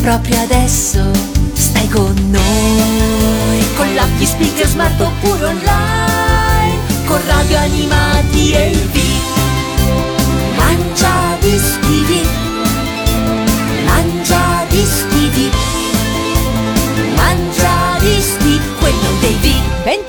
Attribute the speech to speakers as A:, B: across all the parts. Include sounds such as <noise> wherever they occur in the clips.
A: proprio adesso, stai con noi, con l'app speaker smart oppure online, con radio animati e il beat, mangia dischi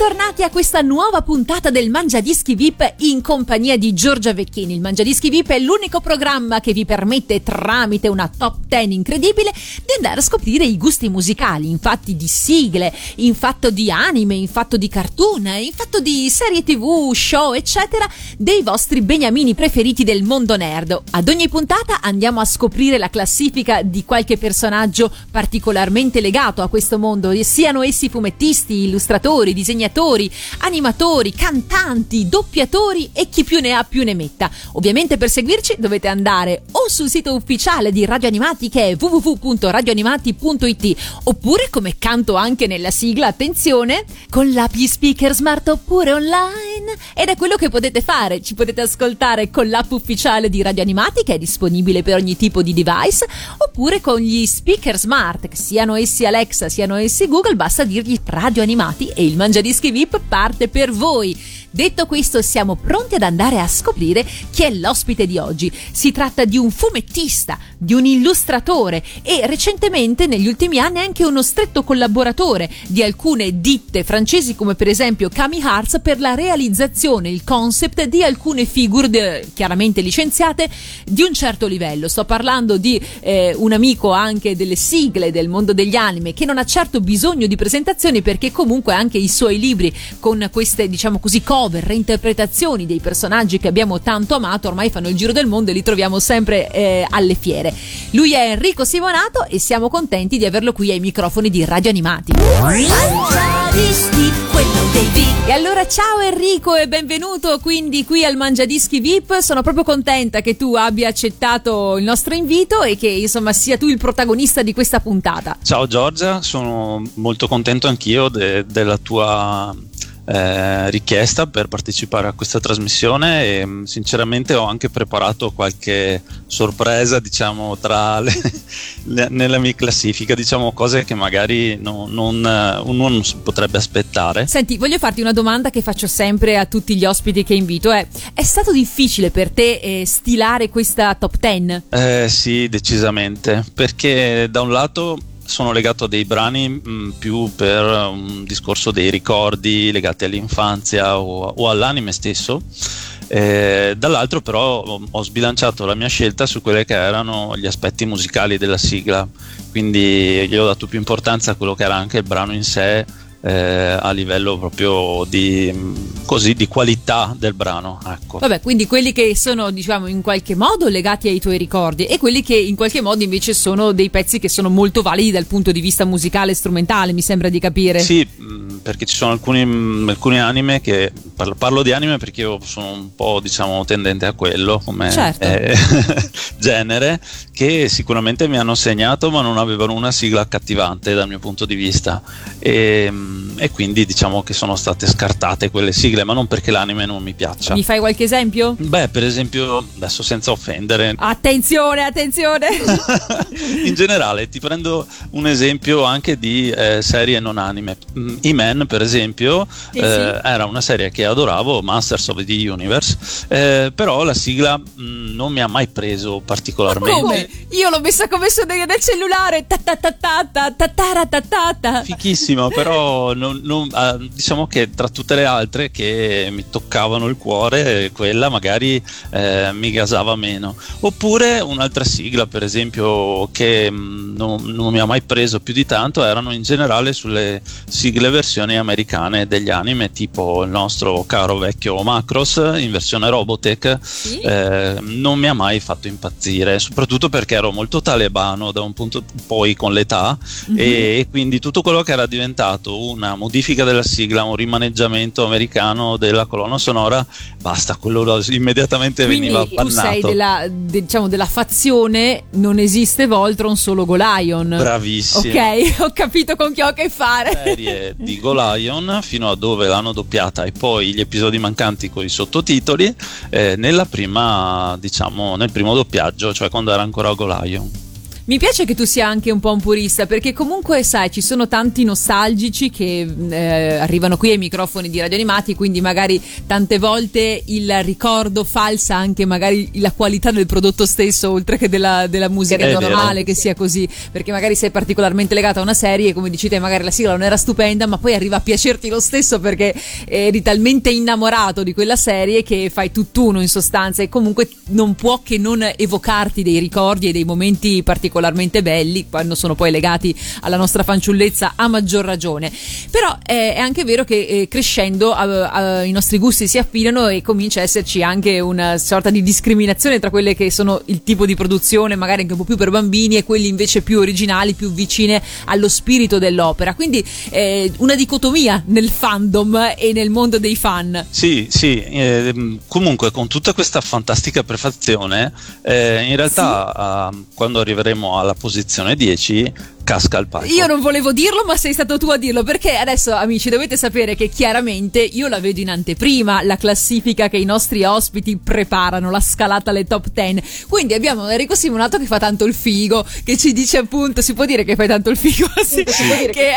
B: Bentornati a questa nuova puntata del Mangiadischi VIP in compagnia di Giorgia Vecchini. Il Mangiadischi VIP è l'unico programma che vi permette tramite una top 10 incredibile di andare a scoprire i gusti musicali, in fatti di sigle, in fatto di anime, in fatto di cartoon, in fatto di serie tv, show, eccetera, dei vostri beniamini preferiti del mondo nerd. Ad ogni puntata andiamo a scoprire la classifica di qualche personaggio particolarmente legato a questo mondo, siano essi fumettisti, illustratori, disegnatori, animatori, cantanti, doppiatori e chi più ne ha più ne metta. Ovviamente per seguirci dovete andare o sul sito ufficiale di Radio Animati che è www.radioanimati.it oppure come canto anche nella sigla, attenzione, con l'app speaker smart oppure online ed è quello che potete fare, ci potete ascoltare con l'app ufficiale di Radio Animati che è disponibile per ogni tipo di device oppure con gli speaker smart, siano essi Alexa, siano essi Google, basta dirgli Radio Animati e il Mangiadischi VIP parte per voi. Detto questo, siamo pronti ad andare a scoprire chi è l'ospite di oggi. Si tratta di un fumettista, di un illustratore e recentemente, negli ultimi anni, anche uno stretto collaboratore di alcune ditte francesi, come per esempio Kami Hearts, per la realizzazione, il concept di alcune figure de- chiaramente licenziate di un certo livello. Sto parlando di eh, un amico anche delle sigle del mondo degli anime che non ha certo bisogno di presentazioni perché comunque anche i suoi libri con queste, diciamo così, cover, reinterpretazioni dei personaggi che abbiamo tanto amato, ormai fanno il giro del mondo e li troviamo sempre eh, alle fiere. Lui è Enrico Simonato e siamo contenti di averlo qui ai microfoni di Radio Animati.
A: Mangiadischi, quello dei VIP.
B: E allora ciao Enrico e benvenuto quindi qui al Mangiadischi VIP. Sono proprio contenta che tu abbia accettato il nostro invito e che insomma sia tu il protagonista di questa puntata.
C: Ciao Giorgia, sono molto contento anch'io de- della tua eh, richiesta per partecipare a questa trasmissione e mh, sinceramente ho anche preparato qualche sorpresa diciamo tra le, <laughs> le- nella mia classifica diciamo cose che magari no- non, eh, uno non si potrebbe aspettare
B: Senti, voglio farti una domanda che faccio sempre a tutti gli ospiti che invito. È, è stato difficile per te eh, stilare questa top 10?
C: Eh, sì, decisamente, perché da un lato sono legato a dei brani mh, più per un discorso dei ricordi legati all'infanzia o, o all'anime stesso. Eh, dall'altro però ho- ho sbilanciato la mia scelta su quelli che erano gli aspetti musicali della sigla, quindi gli ho dato più importanza a quello che era anche il brano in sé eh, a livello proprio di, così, di qualità del brano. Ecco.
B: Vabbè, quindi quelli che sono, diciamo, in qualche modo legati ai tuoi ricordi e quelli che in qualche modo invece sono dei pezzi che sono molto validi dal punto di vista musicale e strumentale, mi sembra di capire.
C: Sì, perché ci sono alcuni, alcuni anime che parlo, parlo di anime perché io sono un po' diciamo tendente a quello come
B: Certo.
C: eh, <laughs> genere che sicuramente mi hanno segnato ma non avevano una sigla accattivante dal mio punto di vista e, e quindi diciamo che sono state scartate quelle sigle ma non perché l'anime non mi piaccia.
B: Mi fai qualche esempio?
C: Beh, per esempio, adesso senza offendere,
B: Attenzione, attenzione! <laughs>
C: in generale ti prendo un esempio anche di eh, serie non anime Mm, E-Man per esempio
B: Sì,
C: eh,
B: sì.
C: era una serie che adoravo Masters of the Universe eh, però la sigla mm, non mi ha mai preso particolarmente
B: Come? Io l'ho messa come suoneria del cellulare. Ta ta ta ta ta ta ta ta ta ta.
C: fichissima però non- non- ah, diciamo che tra tutte le altre che mi toccavano il cuore eh, quella magari eh, mi gasava meno oppure un'altra sigla per esempio che mm, non, non mi ha mai preso più di tanto erano in generale sulle sigle versioni americane degli anime tipo il nostro caro vecchio Macros in versione Robotech sì? eh, non mi ha mai fatto impazzire, soprattutto perché ero molto talebano da un punto poi con l'età mm-hmm. e, quindi tutto quello che era diventato una modifica della sigla, un rimaneggiamento americano della colonna sonora, basta, quello immediatamente
B: quindi
C: veniva bannato.
B: Tu sei della, de, diciamo, della fazione non esiste Voltron, solo Golion.
C: Bravissimo.
B: Ok, <laughs> ho capito con chi ho a che fare.
C: Serie di Golion fino a dove l'hanno doppiata e poi gli episodi mancanti con i sottotitoli eh, nella prima, diciamo, nel primo doppiaggio, cioè quando era ancora Golion.
B: Mi piace che tu sia anche un po' un purista perché comunque sai ci sono tanti nostalgici che eh, arrivano qui ai microfoni di radio animati quindi magari tante volte il ricordo falsa anche magari la qualità del prodotto stesso oltre che della, della musica è normale vero. che sia così perché magari sei particolarmente legata a una serie come dici te magari la sigla non era stupenda ma poi arriva a piacerti lo stesso perché eri talmente innamorato di quella serie che fai tutt'uno in sostanza e comunque non può che non evocarti dei ricordi e dei momenti particolari particolarmente belli quando sono poi legati alla nostra fanciullezza a maggior ragione. Però è, è anche vero che eh, crescendo a, a, i nostri gusti si affilano e comincia a esserci anche una sorta di discriminazione tra quelle che sono il tipo di produzione magari anche un po' più per bambini e quelli invece più originali, più vicine allo spirito dell'opera. Quindi eh, una dicotomia nel fandom e nel mondo dei fan.
C: Sì, sì, eh, comunque con tutta questa fantastica prefazione, eh, in realtà sì. quando arriveremo alla posizione 10 casca al palco.
B: Io non volevo dirlo, ma sei stato tu a dirlo perché adesso, amici, dovete sapere che chiaramente io la vedo in anteprima la classifica che i nostri ospiti preparano, la scalata alle top 10. Quindi abbiamo Enrico Simonato che fa tanto il figo, che ci dice appunto, si può dire che fai tanto il figo, <laughs> sì, sì. Che, che,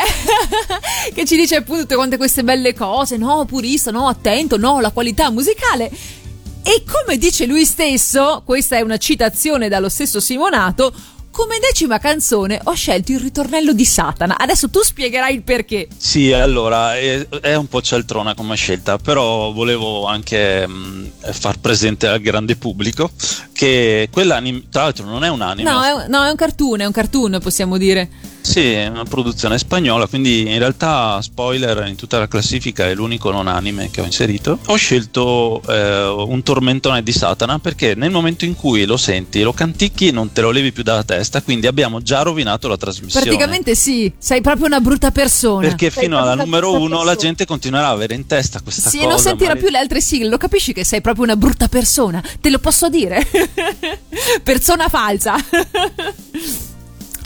B: <laughs> che ci dice appunto tutte quante queste belle cose, no, purista, no, attento, no, la qualità musicale. E come dice lui stesso, questa è una citazione dallo stesso Simonato, come decima canzone ho scelto il ritornello di Satana. Adesso tu spiegherai il perché.
C: Sì, allora è, è un po' cialtrona come scelta, però volevo anche mh, mm, far presente al grande pubblico che quell'anime, tra l'altro non è un anime.
B: No, è, no, è un cartoon, è un cartoon possiamo dire.
C: Sì, è una produzione spagnola, quindi in realtà, spoiler, in tutta la classifica è l'unico non anime che ho inserito. Ho scelto eh, un tormentone di Satana perché nel momento in cui lo senti, lo canticchi, non te lo levi più dalla testa, quindi abbiamo già rovinato la trasmissione.
B: Praticamente sì, sei proprio una brutta persona.
C: Perché sei fino alla numero uno la gente continuerà a avere in testa questa
B: sì,
C: cosa.
B: Sì, non sentirà ma... più le altre sigle, lo capisci che sei proprio una brutta persona, te lo posso dire. <laughs> persona falsa. <laughs>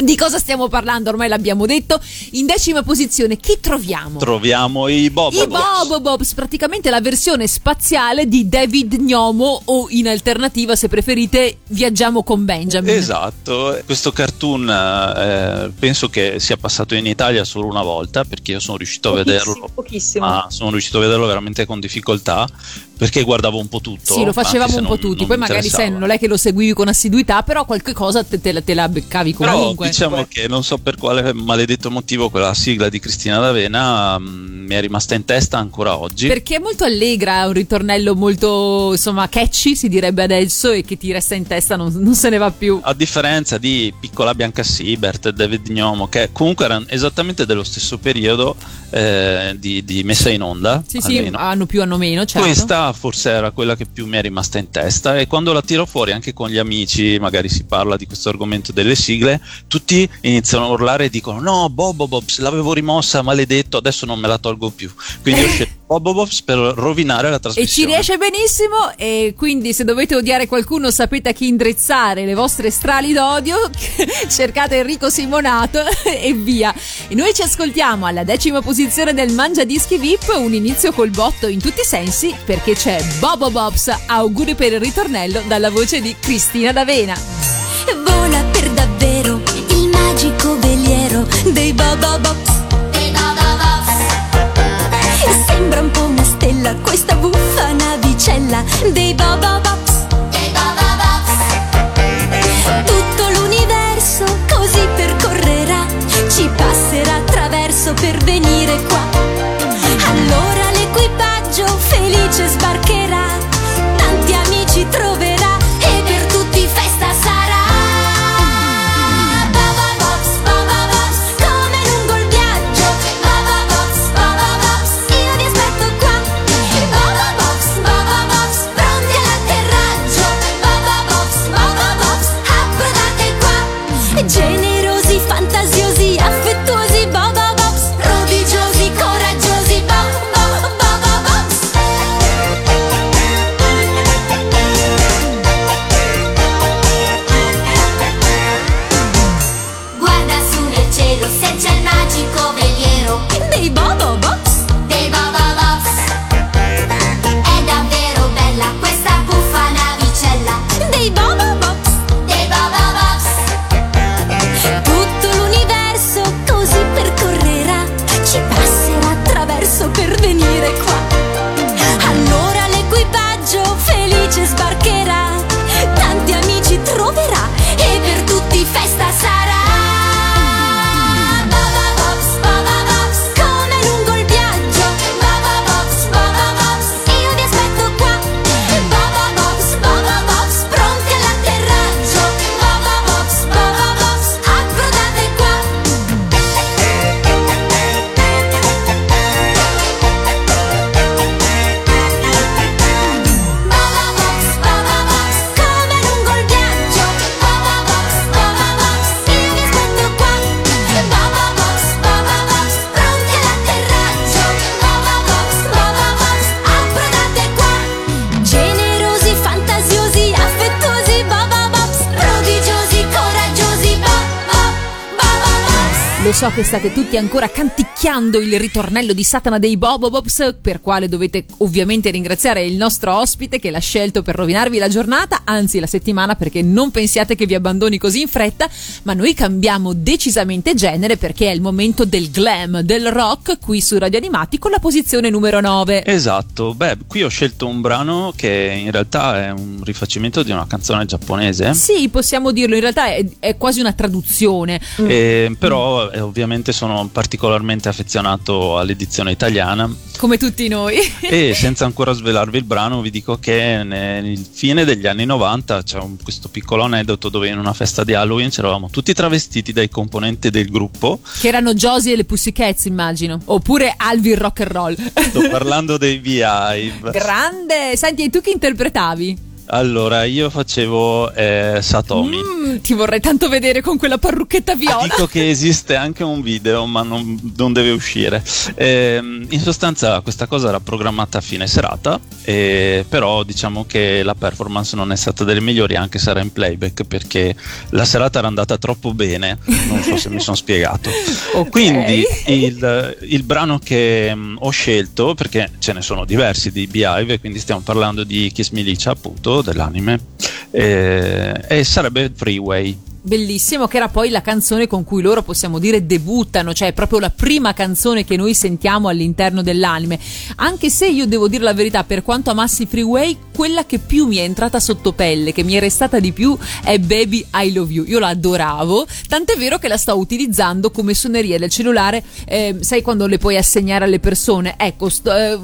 B: Di cosa stiamo parlando? Ormai l'abbiamo detto. In decima posizione, chi troviamo?
C: Troviamo i Bobobobs.
B: I Bobobobs, praticamente la versione spaziale di David Gnomo o in alternativa, se preferite, Viaggiamo con Benjamin.
C: Esatto, questo cartoon eh, penso che sia passato in Italia solo una volta perché io sono riuscito
D: pochissimo,
C: a vederlo.
D: Pochissimo.
C: Ma sono riuscito a vederlo veramente con difficoltà perché guardavo un po' tutto.
B: Sì, lo facevamo un po' non, tutti. Non Poi magari sai, non è che lo seguivi con assiduità, però qualche cosa te, te, te la beccavi comunque.
C: Però diciamo che non so per quale maledetto motivo quella sigla di Cristina D'Avena mh, mm, mi è rimasta in testa ancora oggi.
B: Perché è molto allegra, è un ritornello molto insomma catchy, si direbbe adesso, e che ti resta in testa, non, non se ne va più.
C: A differenza di Piccola Bianca Siebert, David Gnomo, che comunque erano esattamente dello stesso periodo eh, di, di, messa in onda.
B: Sì, almeno. sì, hanno più, hanno meno. Certo.
C: Questa forse era quella che più mi è rimasta in testa e quando la tiro fuori anche con gli amici, magari si parla di questo argomento delle sigle, tutti iniziano a urlare e dicono no, Bobo Bobs, l'avevo rimossa, maledetto, adesso non me la tolgo più. Quindi ho <laughs> scelto Bobobobs per rovinare la trasmissione.
B: E ci riesce benissimo e quindi se dovete odiare qualcuno sapete a chi indrizzare le vostre strali d'odio, <laughs> cercate Enrico Simonato <laughs> e via. E noi ci ascoltiamo alla decima posizione del Mangia Dischi VIP, un inizio col botto in tutti i sensi perché c'è Bobobobs, auguri per il ritornello dalla voce di Cristina D'Avena.
A: Vola per davvero il magico veliero dei Bobobobs Sembra un po' una stella. Questa buffa navicella dei Bobobox
B: so che state tutti ancora canticchiando il ritornello di Satana dei Bobobobs, per quale dovete ovviamente ringraziare il nostro ospite che l'ha scelto per rovinarvi la giornata, anzi la settimana, perché non pensiate che vi abbandoni così in fretta, ma noi cambiamo decisamente genere perché è il momento del glam, del rock, qui su Radio Animati con la posizione numero 9.
C: Esatto, beh, qui ho scelto un brano che in realtà è un rifacimento di una canzone giapponese.
B: Sì, possiamo dirlo, in realtà è, è quasi una traduzione.
C: Eh, però eh, ovviamente sono particolarmente affezionato all'edizione italiana.
B: Come tutti noi.
C: e senza ancora svelarvi il brano, vi dico che nel fine degli anni 90 c'è un, questo piccolo aneddoto dove in una festa di Halloween c'eravamo tutti travestiti dai componenti del gruppo.
B: Che erano Josie e le Pussycats, immagino. Oppure Alvi Rock and Roll.
C: Sto parlando dei Beehive.
B: Grande! Senti, e tu che interpretavi?
C: Allora, io facevo eh, Satomi.
B: Mm, ti vorrei tanto vedere con quella parrucchetta viola.
C: Dico che esiste anche un video, ma non, non deve uscire. Eh, in sostanza, questa cosa era programmata a fine serata, eh, però diciamo che la performance non è stata delle migliori, anche se era in playback, perché la serata era andata troppo bene. Non so se mi sono spiegato. <laughs>
B: Okay.
C: Quindi, il, il, brano che um, ho scelto, perché ce ne sono diversi di Beehive, quindi stiamo parlando di Kiss Milicia, appunto dell'anime eh, e sarebbe Freeway
B: bellissimo che era poi la canzone con cui loro possiamo dire debuttano, cioè proprio la prima canzone che noi sentiamo all'interno dell'anime. Anche se io devo dire la verità, per quanto amassi Freeway, quella che più mi è entrata sotto pelle, che mi è restata di più è Baby I Love You. Io la adoravo, tant'è vero che la sto utilizzando come suoneria del cellulare, eh, sai quando le puoi assegnare alle persone? Ecco, sto, eh,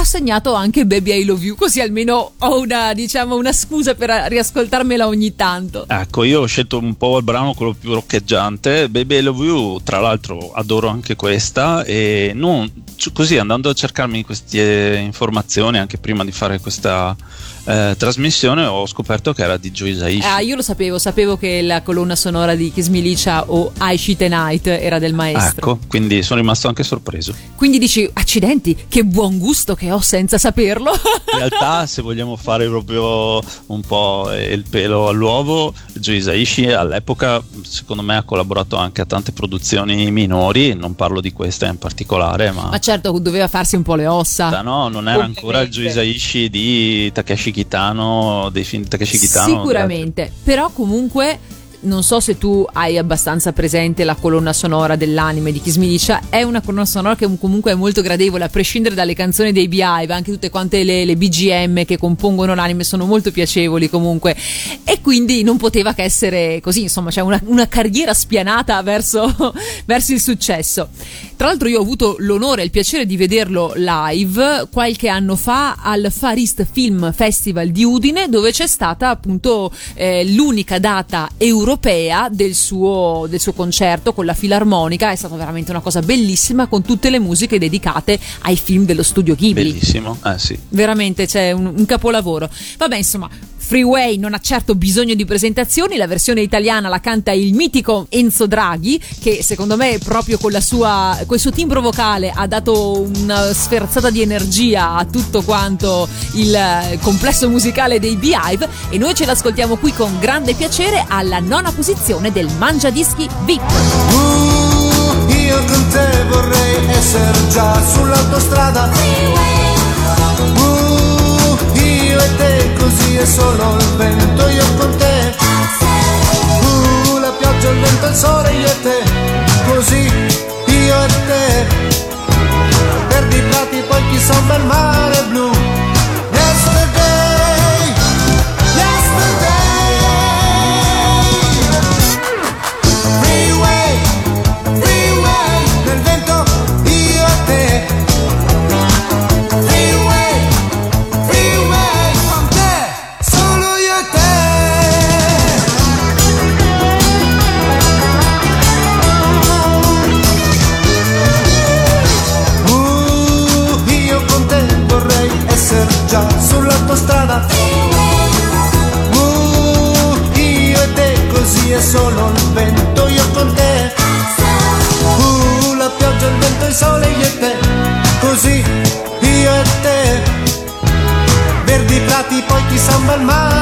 B: assegnato anche Baby I Love You, così almeno ho una, diciamo, una scusa per riascoltarmela ogni tanto.
C: Ecco, io ho scelto un po' il brano quello più roccheggiante, Baby I Love You, tra l'altro adoro anche questa e non, così andando a cercarmi queste informazioni anche prima di fare questa eh, trasmissione ho scoperto che era di Joe Hisaishi.
B: Ah, io lo sapevo, sapevo che la colonna sonora di Kiss Milicia o I Shit Night era del maestro.
C: Ecco, quindi sono rimasto anche sorpreso.
B: Quindi dici, accidenti, che buon gusto che ho senza saperlo.
C: In <laughs> realtà, se vogliamo fare proprio un po' il pelo all'uovo, Joe Hisaishi all'epoca, secondo me, ha collaborato anche a tante produzioni minori, non parlo di questa in particolare, ma...
B: Ma certo, doveva farsi un po' le ossa.
C: No, non era ancora il Joe Hisaishi di Takeshi Kitano, dei film di Takeshi Kitano.
B: Sicuramente, però comunque non so se tu hai abbastanza presente la colonna sonora dell'anime di Kiss Milicia, è una colonna sonora che comunque è molto gradevole, a prescindere dalle canzoni dei Beehive, anche tutte quante le, le, BGM che compongono l'anime sono molto piacevoli comunque e quindi non poteva che essere così, insomma c'è una, una, carriera spianata verso, <laughs> verso il successo. Tra l'altro io ho avuto l'onore e il piacere di vederlo live qualche anno fa al Far East Film Festival di Udine dove c'è stata appunto eh, l'unica data europea europea del suo, del suo concerto con la filarmonica. È stata veramente una cosa bellissima con tutte le musiche dedicate ai film dello studio Ghibli.
C: Bellissimo, eh sì.
B: Veramente c'è un, un capolavoro. Vabbè, insomma, Freeway non ha certo bisogno di presentazioni, la versione italiana la canta il mitico Enzo Draghi, che secondo me proprio con, sua, con il suo timbro vocale ha dato una sferzata di energia a tutto quanto il complesso musicale dei Beehive e noi ce l'ascoltiamo qui con grande piacere alla nona posizione del Mangia Dischi VIP.
E: Uh, io con te vorrei essere già sull'autostrada. Uh, è solo il vento, io con te. Uh, la pioggia, il vento, il sole, io e te, così io e te. Perdi i prati, poi chissà un bel mare blu. Solo il vento, io con te. Uh, la pioggia, il vento, il sole, io e te. Così, io e te. Verdi prati, poi chissà un bel mare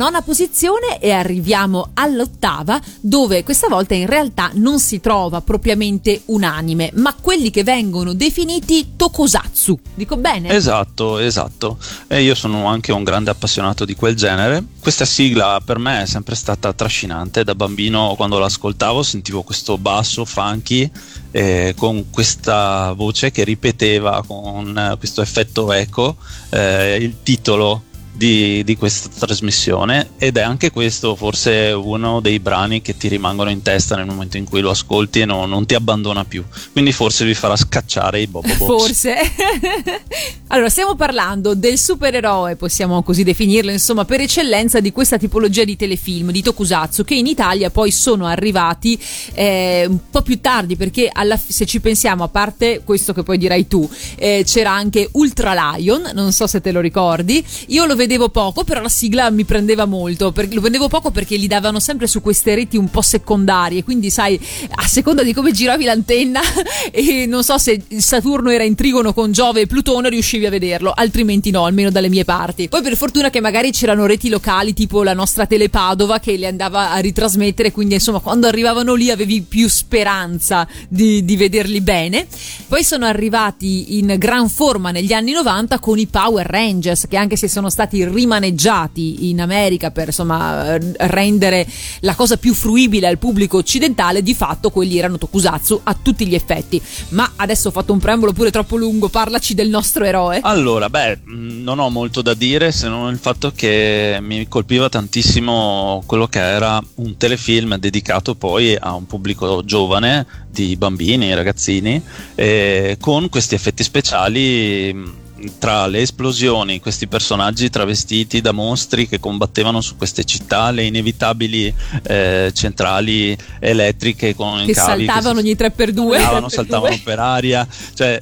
B: nona posizione e arriviamo all'ottava, dove questa volta in realtà non si trova propriamente un anime, ma quelli che vengono definiti tokusatsu. Dico bene?
C: Esatto, esatto. E io sono anche un grande appassionato di quel genere. Questa sigla per me è sempre stata trascinante. Da bambino, quando l'ascoltavo, sentivo questo basso funky eh, con questa voce che ripeteva con questo effetto eco eh, il titolo di, di, questa trasmissione ed è anche questo forse uno dei brani che ti rimangono in testa nel momento in cui lo ascolti e no, non ti abbandona più. Quindi forse vi farà scacciare i Bobo Box.
B: Forse. <laughs> Allora stiamo parlando del supereroe possiamo così definirlo insomma per eccellenza di questa tipologia di telefilm di Tokusatsu che in Italia poi sono arrivati eh, un po' più tardi perché alla, se ci pensiamo a parte questo che poi dirai tu eh, c'era anche Ultra Lion non so se te lo ricordi. Io lo vedevo poco, però la sigla mi prendeva molto. Per, lo vedevo poco perché li davano sempre su queste reti un po' secondarie. Quindi, sai, a seconda di come giravi l'antenna, <laughs> e non so se Saturno era in trigono con Giove e Plutone, riuscivi a vederlo, altrimenti no, almeno dalle mie parti. Poi, per fortuna, che magari c'erano reti locali, tipo la nostra Telepadova, che li andava a ritrasmettere. Quindi, insomma, quando arrivavano lì avevi più speranza di, di vederli bene. Poi sono arrivati in gran forma negli anni 90 con i Power Rangers, che anche se sono stati rimaneggiati in America per insomma rendere la cosa più fruibile al pubblico occidentale, di fatto quelli erano tokusatsu a tutti gli effetti. Ma adesso ho fatto un preambolo pure troppo lungo, parlaci del nostro eroe.
C: Allora, beh, non ho molto da dire se non il fatto che mi colpiva tantissimo quello che era un telefilm dedicato poi a un pubblico giovane di bambini, ragazzini, eh, con questi effetti speciali tra le esplosioni, questi personaggi travestiti da mostri che combattevano su queste città, le inevitabili eh, centrali elettriche con
B: che cavi saltavano ogni 3x2,
C: saltavano, saltavano per aria, cioè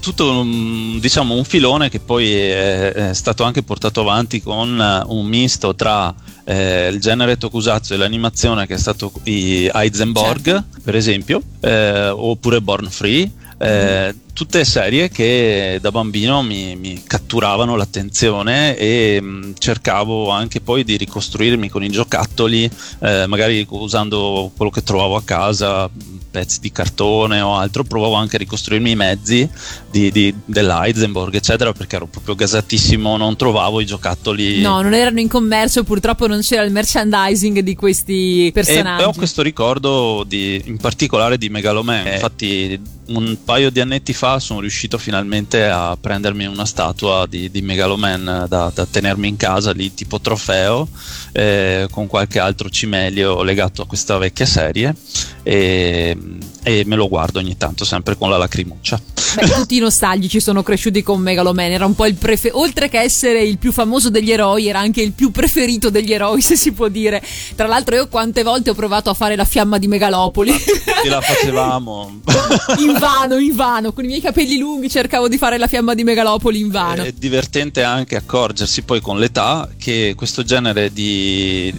C: tutto un, diciamo un filone che poi è, è stato anche portato avanti con un misto tra eh, il genere tokusatsu e l'animazione che è stato i Heisenberg certo. per esempio eh, oppure Born Free eh, tutte serie che da bambino mi, mi catturavano l'attenzione e mh, mm, cercavo anche poi di ricostruirmi con i giocattoli, eh, magari usando quello che trovavo a casa, pezzi di cartone o altro, provavo anche a ricostruirmi i mezzi di, di, dell'Heisenberg, eccetera, perché ero proprio gasatissimo, non trovavo i giocattoli.
B: No, non erano in commercio, purtroppo non c'era il merchandising di questi personaggi.
C: E ho questo ricordo di, in particolare di Megaloman, infatti un paio di annetti fa sono riuscito finalmente a prendermi una statua di, di Megaloman da, da, tenermi in casa lì tipo trofeo eh, con qualche altro cimelio legato a questa vecchia serie e, e me lo guardo ogni tanto sempre con la lacrimuccia.
B: Beh, tutti i nostalgici sono cresciuti con Megaloman, era un po' il preferito, oltre che essere il più famoso degli eroi, era anche il più preferito degli eroi, se si può dire. Tra l'altro io quante volte ho provato a fare la fiamma di Megalopoli.
C: Che la facevamo. <laughs>
B: in vano, in vano, con i miei capelli lunghi cercavo di fare la fiamma di Megalopoli in vano.
C: È divertente anche accorgersi poi con l'età che questo genere di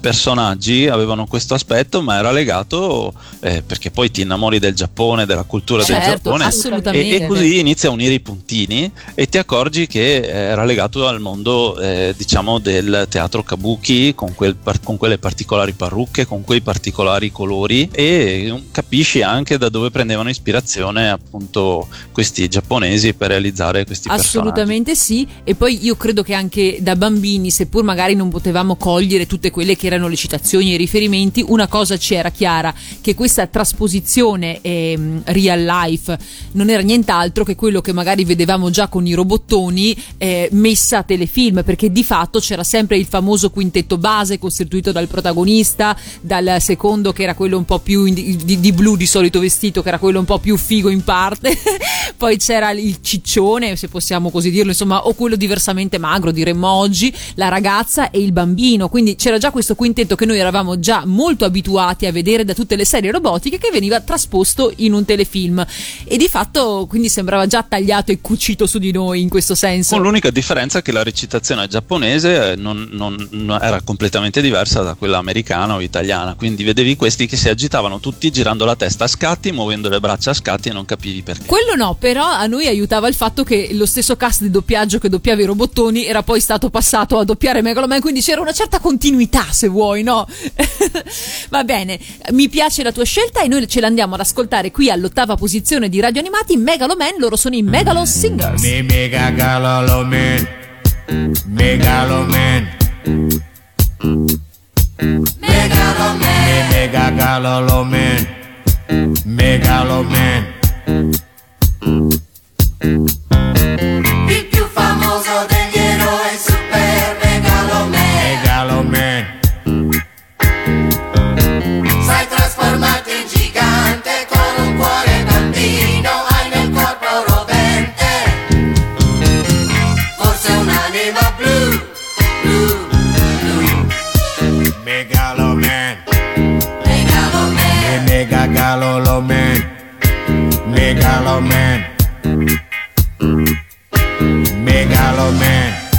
C: personaggi avevano questo aspetto, ma era legato eh, perché poi ti innamori del Giappone, della cultura certo, del Giappone
B: e,
C: e, così inizi a unire i puntini e ti accorgi che eh, era legato al mondo eh, diciamo del teatro kabuki con, quel, con, quelle particolari parrucche, con quei particolari colori e capisci anche da dove prendevano ispirazione appunto questi giapponesi per realizzare questi
B: Assolutamente
C: personaggi.
B: sì e poi io credo che anche da bambini seppur magari non potevamo cogliere tutte quelle che erano le citazioni e i riferimenti, una cosa ci era chiara, che questa trasposizione eh, real life non era nient'altro che quello che magari vedevamo già con i robottoni eh, messa a telefilm, perché di fatto c'era sempre il famoso quintetto base costituito dal protagonista, dal secondo che era quello un po' più di, di, di blu di solito vestito, che era quello un po' più figo in parte, <laughs> poi c'era il ciccione, se possiamo così dirlo, insomma, o quello diversamente magro, diremmo oggi, la ragazza e il bambino, quindi c'era già questo quintetto che noi eravamo già molto abituati a vedere da tutte le serie robotiche che veniva trasposto in un telefilm e di fatto quindi sembrava già tagliato e cucito su di noi in questo senso.
C: Con l'unica differenza che la recitazione giapponese non, non, non era completamente diversa da quella americana o italiana, quindi vedevi questi che si agitavano tutti girando la testa a scatti, muovendo le braccia a scatti e non capivi perché.
B: Quello no, però a noi aiutava il fatto che lo stesso cast di doppiaggio che doppiava i robottoni era poi stato passato a doppiare Megaloman, quindi c'era una certa continuità se vuoi, no? <laughs> Va bene, mi piace la tua scelta e noi ce l'andiamo ad ascoltare qui all'ottava posizione di Radio Animati, Megaloman, loro sono i Megalo Singers.
F: Me Megaloman, Megaloman. Megaloman. Me Megaloman, Megaloman.
D: Megaloman.
F: Megaloman.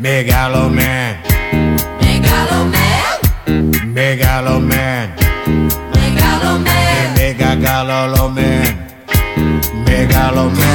F: Megaloman,
D: Megaloman.
F: megaloman, Megaloman. megaloman.
D: Megaloman.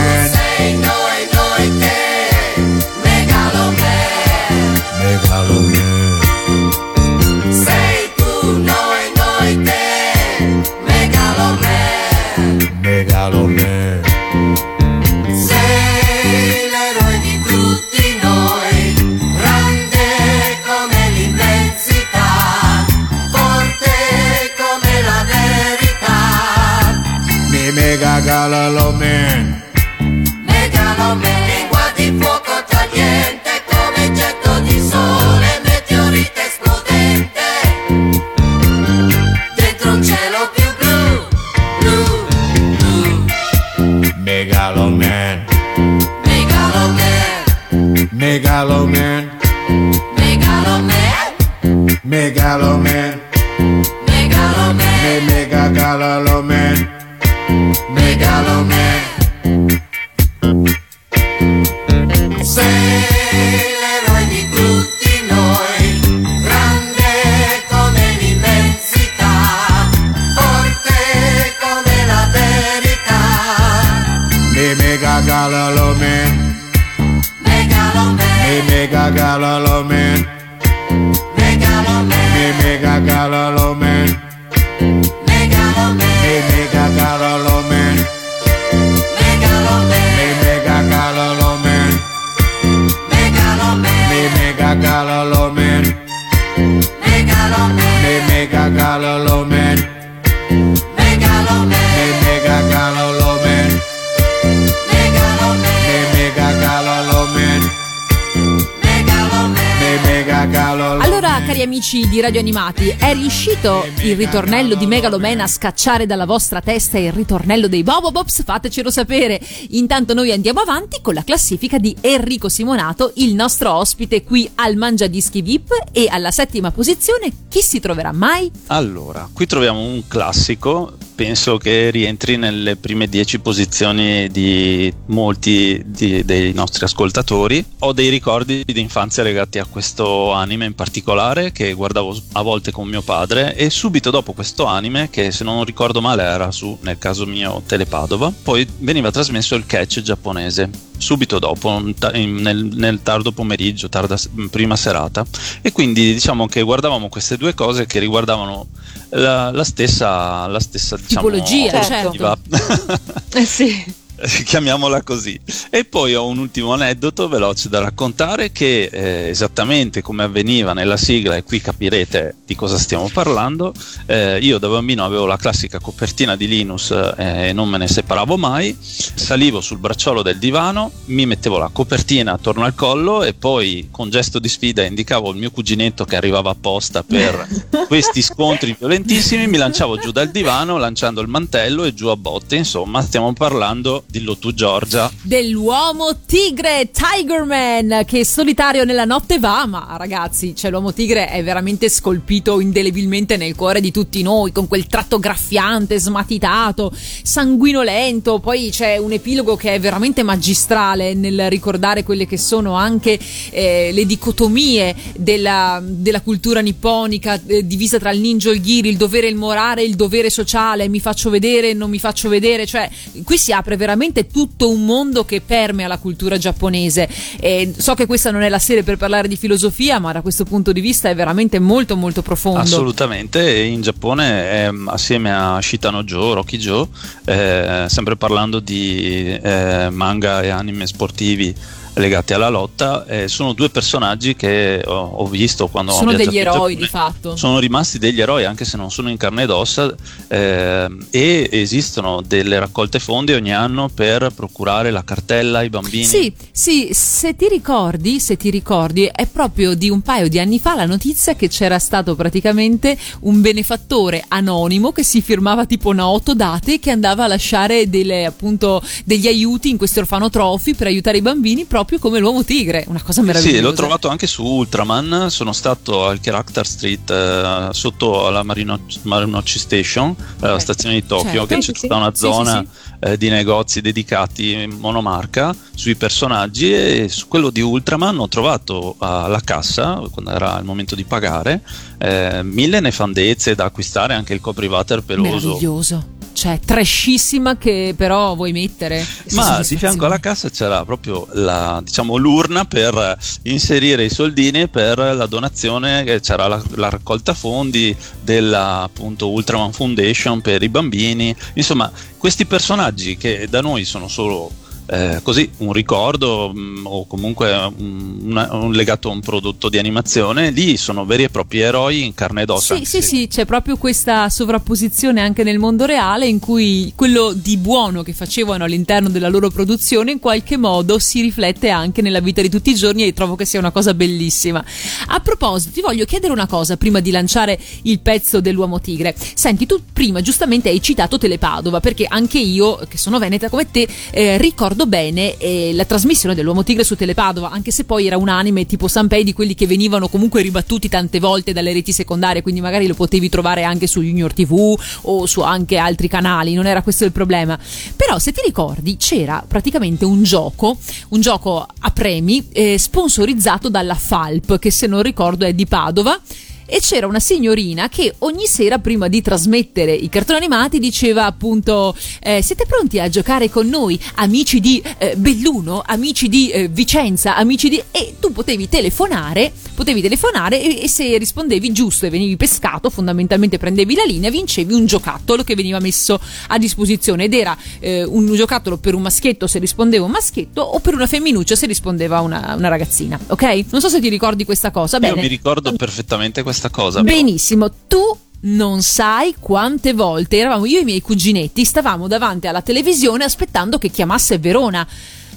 B: Animati, è riuscito il ritornello di Megaloman a scacciare dalla vostra testa il ritornello dei Bobobobs? Fatecelo sapere. Intanto noi andiamo avanti con la classifica di Enrico Simonato, il nostro ospite qui al Mangia Dischi VIP e alla settima posizione chi si troverà mai?
C: Allora, qui troviamo un classico, penso che rientri nelle prime dieci posizioni di molti di- dei nostri ascoltatori. Ho dei ricordi di infanzia legati a questo anime in particolare che guardavo a volte con mio padre e subito dopo questo anime, che se non ricordo male era su, nel caso mio, Telepadova, poi veniva trasmesso il catch giapponese subito dopo, nel, nel tardo pomeriggio, tarda prima serata. E quindi diciamo che guardavamo queste due cose che riguardavano la, la stessa, la stessa diciamo,
B: Tipologia, certo. <laughs>
G: Eh sì. <laughs>
C: chiamiamola così. E poi ho un ultimo aneddoto veloce da raccontare che eh, esattamente come avveniva nella sigla, e qui capirete di cosa stiamo parlando, eh, io da bambino avevo la classica copertina di Linus eh, e non me ne separavo mai, salivo sul bracciolo del divano, mi mettevo la copertina attorno al collo e poi con gesto di sfida indicavo il mio cuginetto che arrivava apposta per <laughs> questi scontri violentissimi, mi lanciavo giù dal divano lanciando il mantello e giù a botte, insomma stiamo parlando dillo tu Giorgia.
B: Dell'uomo tigre, Tigerman, che solitario nella notte va, ma ragazzi, cioè l'uomo tigre è veramente scolpito indelebilmente nel cuore di tutti noi, con quel tratto graffiante, smatitato, sanguinolento, poi c'è un epilogo che è veramente magistrale nel ricordare quelle che sono anche eh, le dicotomie della, della cultura nipponica, eh, divisa tra il ninja e il ghiri, il dovere il morale, il dovere sociale, mi faccio vedere, non mi faccio vedere, cioè qui si apre veramente tutto un mondo che permea la cultura giapponese. E so che questa non è la serie per parlare di filosofia, ma da questo punto di vista è veramente molto molto profondo.
C: Assolutamente, in Giappone è, assieme a Shitano Joe, Rocky Joe, eh, sempre parlando di eh, manga e anime sportivi legati alla lotta eh, sono due personaggi che ho, ho visto quando
B: sono degli eroi di fatto.
C: Sono rimasti degli eroi anche se non sono in carne ed ossa eh, e esistono delle raccolte fondi ogni anno per procurare la cartella ai bambini.
B: Sì sì se ti ricordi se ti ricordi è proprio di un paio di anni fa la notizia che c'era stato praticamente un benefattore anonimo che si firmava tipo noto date che andava a lasciare delle, appunto degli aiuti in questi orfanotrofi per aiutare i bambini proprio proprio come l'uomo tigre, una cosa meravigliosa.
C: Sì, l'ho trovato anche su Ultraman, sono stato al Character Street eh, sotto la Marunouchi Station, eh, la stazione di Tokyo, certo. che c'è tutta una zona sì, sì, eh, di negozi dedicati monomarca sui personaggi e su quello di Ultraman ho trovato alla cassa, quando era il momento di pagare, eh, mille nefandezze da acquistare, anche il coprivater peloso.
B: Meraviglioso cioè trashissima che però vuoi mettere.
C: Ma di fianco alla cassa c'era proprio la, diciamo, l'urna per inserire i soldini per la donazione, c'era la, la raccolta fondi della appunto Ultraman Foundation per i bambini. Insomma, questi personaggi che da noi sono solo eh, così un ricordo mh, mm, o comunque un, un, legato a un prodotto di animazione, lì sono veri e propri eroi in carne ed ossa.
B: Sì, sì, sì, c'è proprio questa sovrapposizione anche nel mondo reale in cui quello di buono che facevano all'interno della loro produzione in qualche modo si riflette anche nella vita di tutti i giorni e trovo che sia una cosa bellissima. A proposito, ti voglio chiedere una cosa prima di lanciare il pezzo dell'uomo tigre. Senti, tu prima giustamente hai citato Telepadova perché anche io, che sono veneta come te, eh, ricordo ricordo bene eh, la trasmissione dell'Uomo Tigre su Telepadova, anche se poi era un anime tipo Sanpei di quelli che venivano comunque ribattuti tante volte dalle reti secondarie, quindi magari lo potevi trovare anche su Junior TV o su anche altri canali, non era questo il problema. Però se ti ricordi c'era praticamente un gioco, un gioco a premi eh, sponsorizzato dalla Falp, che se non ricordo è di Padova e c'era una signorina che ogni sera prima di trasmettere i cartoni animati diceva appunto eh, siete pronti a giocare con noi amici di eh, Belluno amici di eh, Vicenza amici di e tu potevi telefonare potevi telefonare e, e, se rispondevi giusto e venivi pescato fondamentalmente prendevi la linea vincevi un giocattolo che veniva messo a disposizione ed era eh, un giocattolo per un maschietto se rispondeva un maschietto o per una femminuccia se rispondeva una, una ragazzina ok non so se ti ricordi questa cosa
C: Bene. io mi ricordo perfettamente questa questa cosa.
B: Benissimo, tu non sai quante volte eravamo io e i miei cuginetti, stavamo davanti alla televisione aspettando che chiamasse Verona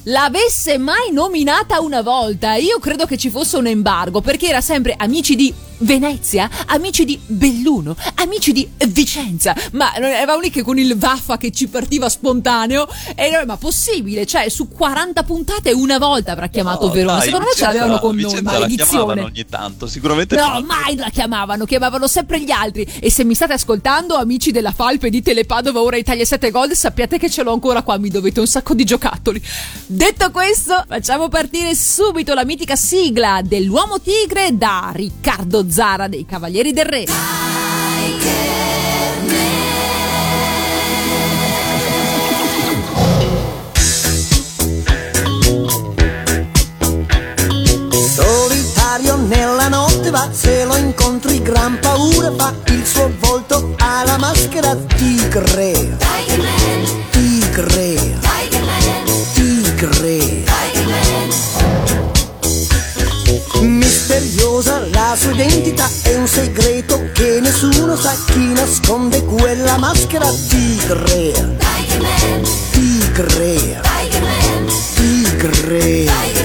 B: l'avesse mai nominata una volta. Io credo che ci fosse un embargo perché era sempre amici di Venezia, amici di Belluno, amici di Vicenza. Ma eravamo lì che con il vaffa che ci partiva spontaneo. E noi, ma possibile? Cioè, su 40 puntate una volta avrà chiamato
C: no,
B: Verona.
C: Dai,
B: Secondo me ce l'avevano con noi.
C: Maledizione. ogni tanto, sicuramente.
B: No,
C: fatto.
B: mai la chiamavano, chiamavano sempre gli altri. E se mi state ascoltando, amici della Falpe di Telepadova, ora Italia 7 Gold, sappiate che ce l'ho ancora qua. Mi dovete un sacco di giocattoli. Detto questo, facciamo partire subito la mitica sigla dell'Uomo Tigre da Riccardo Zara dei Cavalieri del Re.
D: Solitario nella notte va, se lo incontri gran paura fa, il suo volto ha la maschera tigre. Tigre. Tigre. Misteriosa la sua identità è un segreto che nessuno sa chi nasconde quella maschera tigre. Tigre. Tigre. È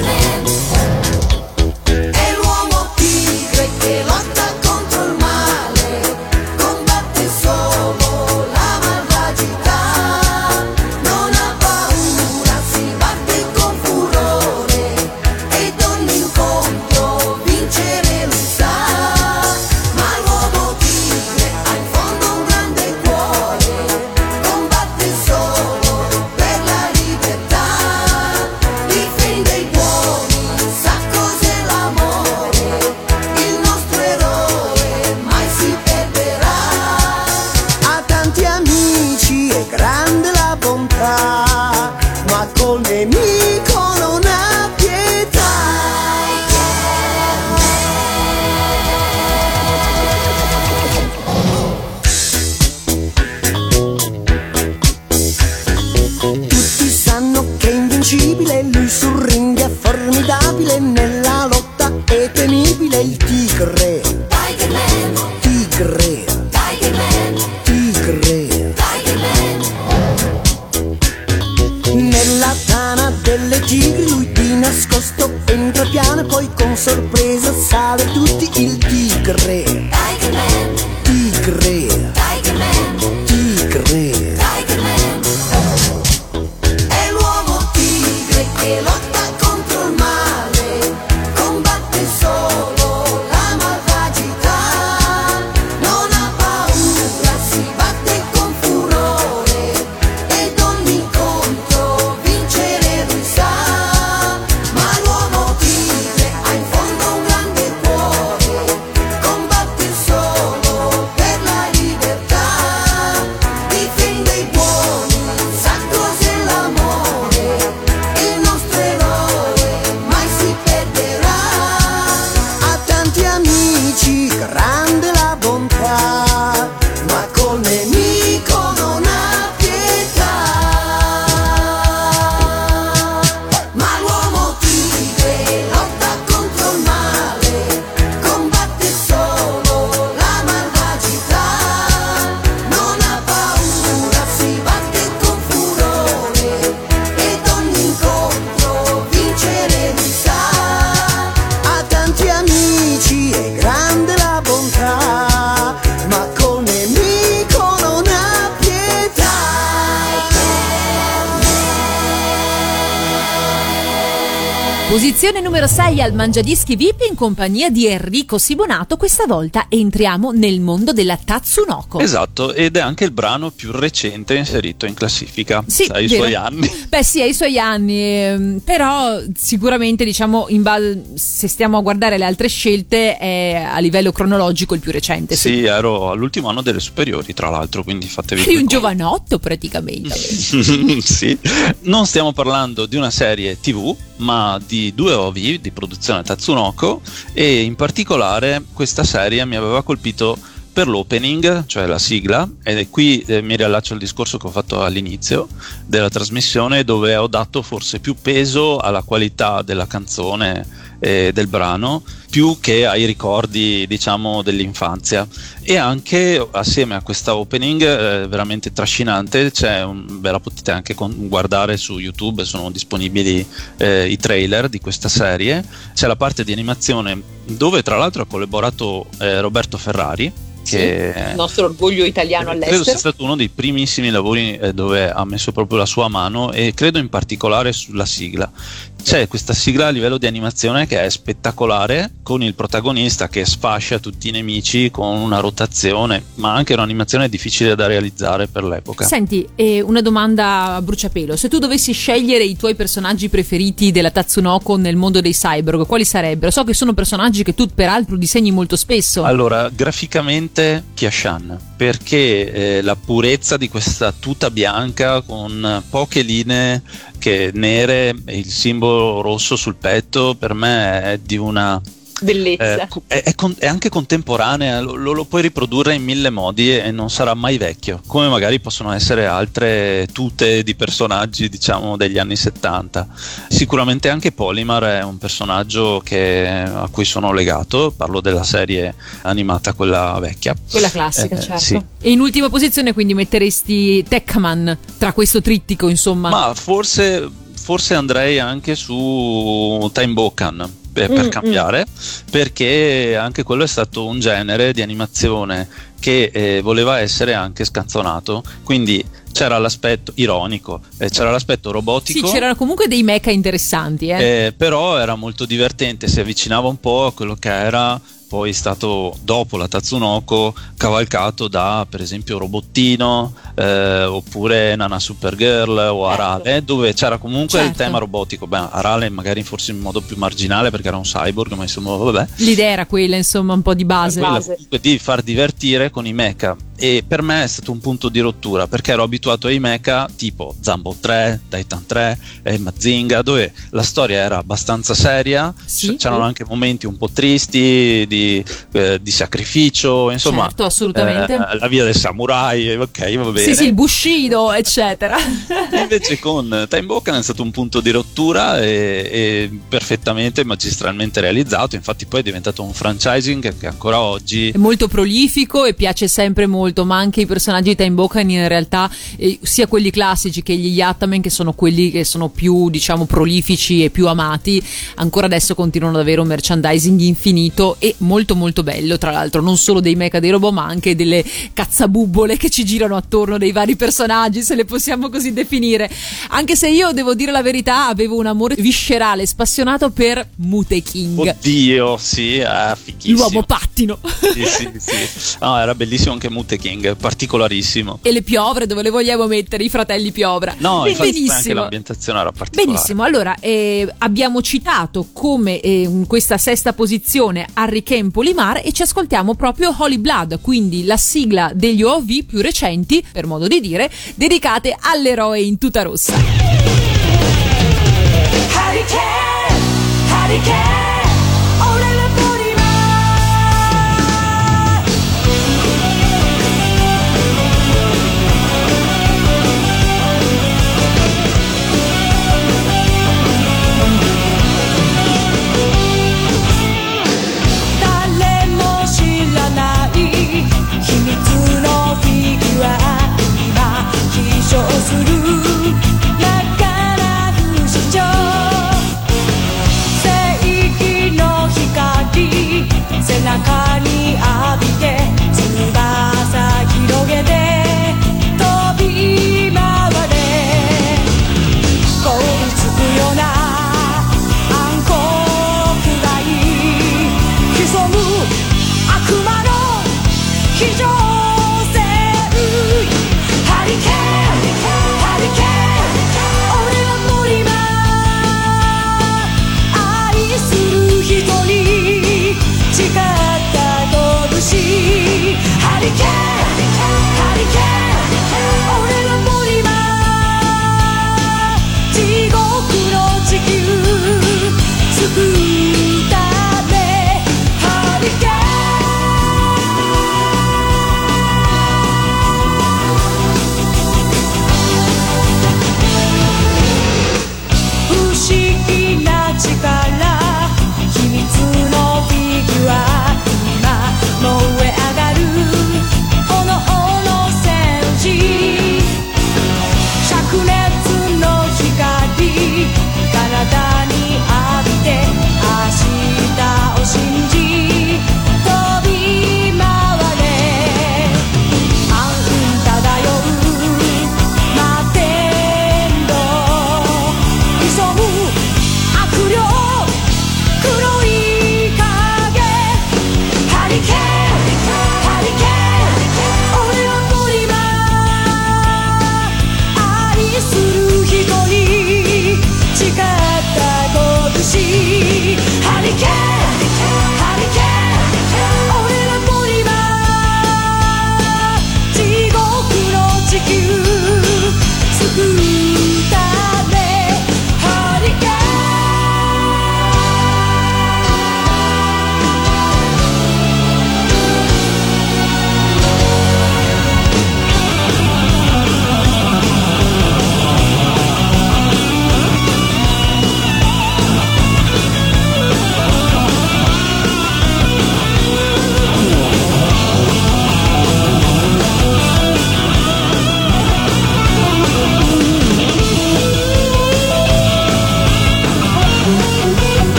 B: Mangiadischi VIP in compagnia di Enrico Sibonato. Questa volta entriamo nel mondo della Tatsunoko.
C: Esatto, ed è anche il brano più recente inserito in classifica.
B: Sì,
C: ha i
B: vero.
C: suoi anni. <laughs>
B: Beh, sì, ha i suoi anni, ehm, però sicuramente, diciamo, base, se stiamo a guardare le altre scelte, è a livello cronologico il più recente. Sì.
C: Sì, ero all'ultimo anno delle superiori, tra l'altro, quindi fatevi
B: Eri un
C: due conti.
B: giovanotto praticamente. <laughs>
C: sì. Non stiamo parlando di una serie TV, ma di due OV di produzione Tatsunoko e in particolare questa serie mi aveva colpito per l'opening, cioè la sigla, ed qui eh, mi riallaccio al discorso che ho fatto all'inizio della trasmissione dove ho dato forse più peso alla qualità della canzone e del brano più che ai ricordi diciamo dell'infanzia. E anche assieme a questa opening eh, veramente trascinante c'è un, beh, la potete anche con- guardare su youtube sono disponibili eh, i trailer di questa serie. C'è la parte di animazione dove tra l'altro ha collaborato eh, Roberto Ferrari che
G: il nostro orgoglio italiano
C: credo
G: all'estero.
C: sia stato uno dei primissimi lavori eh, dove ha messo proprio la sua mano e credo in particolare sulla sigla. C'è questa sigla a livello di animazione che è spettacolare con il protagonista che sfascia tutti i nemici con una rotazione, ma anche un'animazione difficile da realizzare per l'epoca.
B: Senti, eh, una domanda a bruciapelo. Se tu dovessi scegliere i tuoi personaggi preferiti della Tatsunoko nel mondo dei cyborg, quali sarebbero? So che sono personaggi che tu peraltro disegni molto spesso.
C: Allora, graficamente Kiashan, perché eh, la purezza di questa tuta bianca con poche linee nere e il simbolo rosso sul petto per me è di una
B: Bellezza.
C: Eh, è, è con- è anche contemporanea, lo, lo- lo puoi riprodurre in mille modi e non sarà mai vecchio, come magari possono essere altre tute di personaggi, diciamo, degli anni 70. Sicuramente anche Polymar è un personaggio che- a cui sono legato, parlo della serie animata, quella vecchia.
B: Quella classica,
C: Eh,
B: certo.
C: sì.
B: E in ultima posizione quindi metteresti Techman tra questo trittico, insomma.
C: Ma forse, forse andrei anche su Time Bokan per, per
B: Mm,
C: cambiare, perché anche quello è stato un genere di animazione che eh, voleva essere anche scanzonato, quindi c'era l'aspetto ironico, eh, c'era l'aspetto
B: sì,
C: robotico.
B: c'erano comunque dei mecha interessanti, eh.
C: eh, però era molto divertente, si avvicinava un po' a quello che era poi stato dopo la Tatsunoko cavalcato da per esempio Robottino eh, oppure Nana Supergirl o Arale dove c'era comunque il
B: Certo.
C: tema robotico beh Arale magari forse in modo più marginale perché era un cyborg ma insomma vabbè
B: L'idea era quella, insomma, un po' di base.
C: quella comunque di far divertire con i mecha e per me è stato un punto di rottura perché ero abituato ai mecha tipo Zambo 3, Titan 3 e Mazinga dove la storia era abbastanza seria
B: Sì.
C: c'erano anche momenti un po' tristi di, eh, di sacrificio insomma
B: Certo, assolutamente.
C: eh, la via del samurai ok va bene
B: Sì, sì, il Bushido, eccetera.
C: Invece con Time Bokan è stato un punto di rottura e, e perfettamente, magistralmente realizzato. Infatti, poi è diventato un franchising che, ancora oggi
B: È molto prolifico e piace sempre molto, ma anche i personaggi di Time Bokan in realtà, eh, sia quelli classici che gli Yatamen, che sono quelli che sono più, diciamo, prolifici e più amati, ancora adesso continuano ad avere un merchandising infinito e molto molto bello, tra l'altro, non solo dei mecha dei robot, ma anche delle cazzabubbole che ci girano attorno dei vari personaggi, se le possiamo così definire. Anche se io devo dire la verità, avevo un amore viscerale, spassionato per Mute King.
C: Oddio, sì, è fighissimo.
B: L'uomo pattino
C: Sì, sì, sì. No, era bellissimo anche Mute King, particolarissimo.
B: e le piovre dove le vogliamo mettere i fratelli piovra
C: No, infatti anche
B: benissimo
C: l'ambientazione era particolare.
B: Benissimo, allora eh, abbiamo citato come eh, in questa sesta posizione Harry Kane Polimar e ci ascoltiamo proprio Holy Blood, quindi la sigla degli OV più recenti, per modo di dire, dedicate all'eroe in tuta rossa.
A: Hurricane, hurricane, ora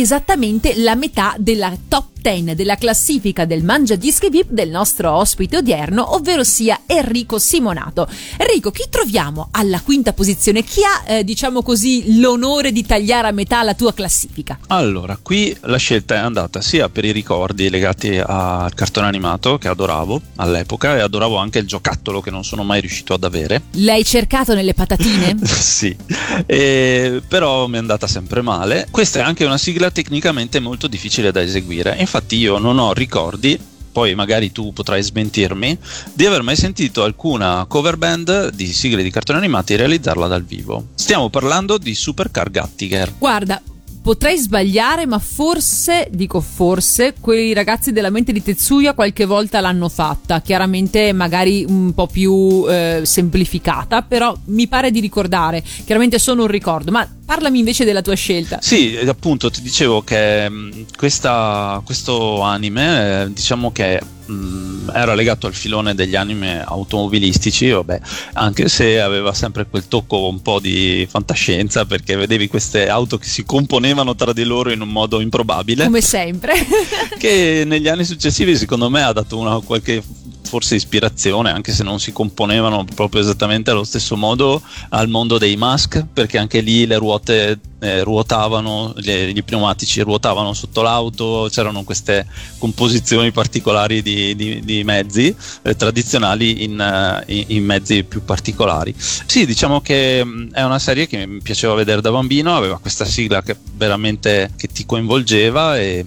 B: esattamente la metà della top 10 della classifica del Mangia Dischi VIP del nostro ospite odierno, ovvero sia Enrico Simonato. Enrico, chi troviamo alla quinta posizione? Chi ha, eh, diciamo così, l'onore di tagliare a metà la tua classifica?
C: Allora, qui la scelta è andata sia per i ricordi legati al cartone animato che adoravo all'epoca e adoravo anche il giocattolo che non sono mai riuscito ad avere.
B: L'hai cercato nelle patatine? <laughs>
C: sì, e, però mi è andata sempre male. Questa è anche una sigla tecnicamente molto difficile da eseguire. Infatti io non ho ricordi poi magari tu potrai smentirmi, di aver mai sentito alcuna cover band di sigle di cartoni animati realizzarla dal vivo. Stiamo parlando di Supercar Gattiger.
B: Guarda, Potrei sbagliare, ma forse, dico forse, quei ragazzi della mente di Tetsuya qualche volta l'hanno fatta, chiaramente magari un po' più eh, semplificata, però mi pare di ricordare, chiaramente sono un ricordo, ma parlami invece della tua scelta.
C: Sì, appunto, ti dicevo che mh, questa, questo anime, eh, diciamo che mh, era legato al filone degli anime automobilistici, vabbè, anche se aveva sempre quel tocco un po' di fantascienza perché vedevi queste auto che si componevano tra di loro in un modo improbabile.
B: Come sempre. <laughs>
C: che negli anni successivi secondo me ha dato una qualche forse ispirazione, anche se non si componevano proprio esattamente allo stesso modo, al mondo dei mask, perché anche lì le ruote eh, ruotavano, gli, gli, pneumatici ruotavano sotto l'auto, c'erano queste composizioni particolari di, di, di mezzi eh, tradizionali in, uh, in, in, mezzi più particolari. Sì, diciamo che mm, è una serie che mi piaceva vedere da bambino, aveva questa sigla che veramente che ti coinvolgeva e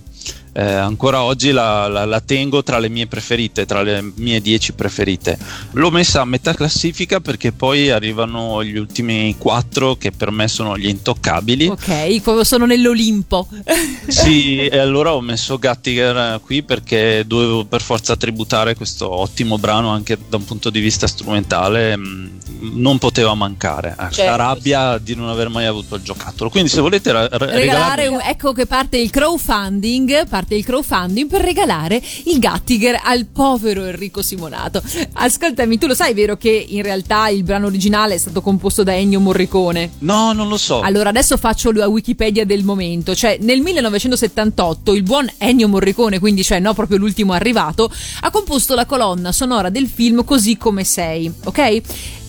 C: eh, ancora oggi la, la, la, tengo tra le mie preferite, tra le mie 10 preferite. L'ho messa a metà classifica perché poi arrivano gli ultimi 4 che per me sono gli intoccabili.
B: Ok, sono nell'Olimpo. <laughs>
C: sì, e allora ho messo Gattiger qui perché dovevo per forza tributare questo ottimo brano anche da un punto di vista strumentale. Mm, non poteva mancare. Certo. La rabbia di non aver mai avuto il giocattolo. Quindi se volete ra- regalare...
B: Un, ecco che parte il crowdfunding, parte parte il crowdfunding per regalare il Gattiger al povero Enrico Simonato. Ascoltami, tu lo sai, vero che in realtà il brano originale è stato composto da Ennio Morricone?
C: No, non lo so.
B: Allora adesso faccio la Wikipedia del momento, cioè nel 1978 il buon Ennio Morricone, quindi cioè no proprio l'ultimo arrivato, ha composto la colonna sonora del film Così come sei, ok?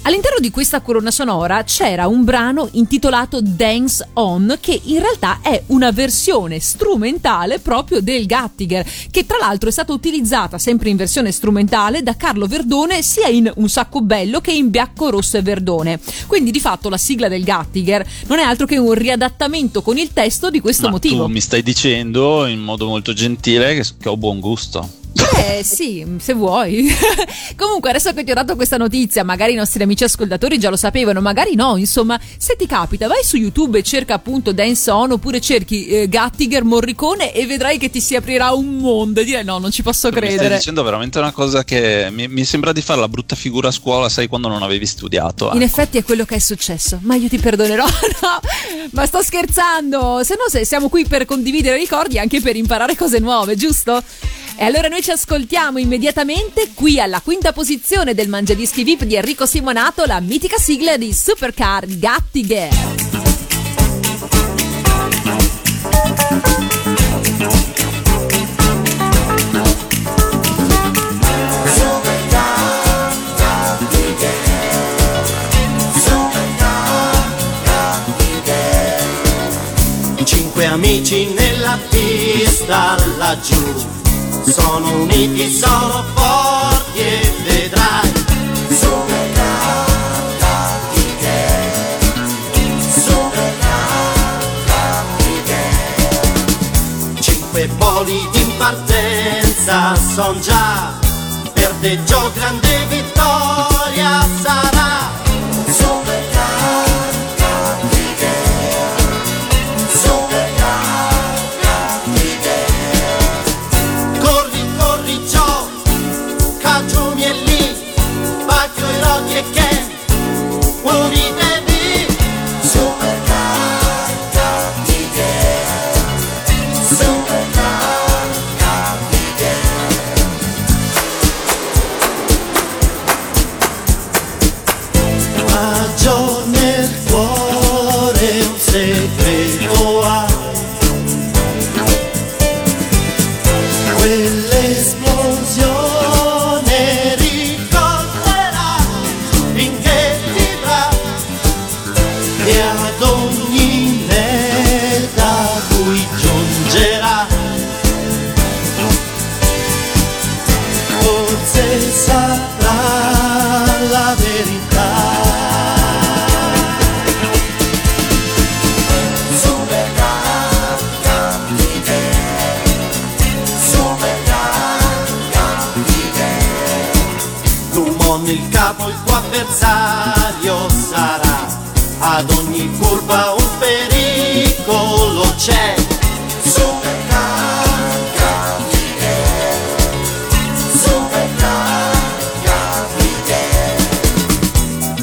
B: All'interno di questa corona sonora c'era un brano intitolato Dance On che in realtà è una versione strumentale proprio del Gattiger che tra l'altro è stata utilizzata sempre in versione strumentale da Carlo Verdone sia in Un sacco bello che in Bianco Rosso e Verdone. Quindi di fatto la sigla del Gattiger non è altro che un riadattamento con il testo di questo
C: Ma
B: motivo.
C: Tu mi stai dicendo in modo molto gentile che ho buon gusto.
B: Eh sì, se vuoi. <laughs> Comunque, adesso che ti ho dato questa notizia, magari i nostri amici ascoltatori già lo sapevano, magari no. Insomma, se ti capita, vai su YouTube e cerca appunto Dance On oppure cerchi eh, Gattiger Morricone e vedrai che ti si aprirà un mondo. E dire no, non ci posso credere. Mi
C: stai dicendo veramente una cosa che mi, mi, sembra di fare la brutta figura a scuola, sai, quando non avevi studiato.
B: In ecco. effetti è quello che è successo, ma io ti perdonerò. <laughs> no, ma sto scherzando. Se no, se siamo qui per condividere ricordi anche per imparare cose nuove, giusto? E allora noi ci ascoltiamo immediatamente qui alla quinta posizione del Mangiadischi VIP di Enrico Simonato la mitica sigla di Supercar Gattiger.
G: Cinque amici nella pista laggiù sono uniti, sono forti e vedrai. Cinque poli in partenza son già, per te Gio grande vittoria curva un pericolo c'è.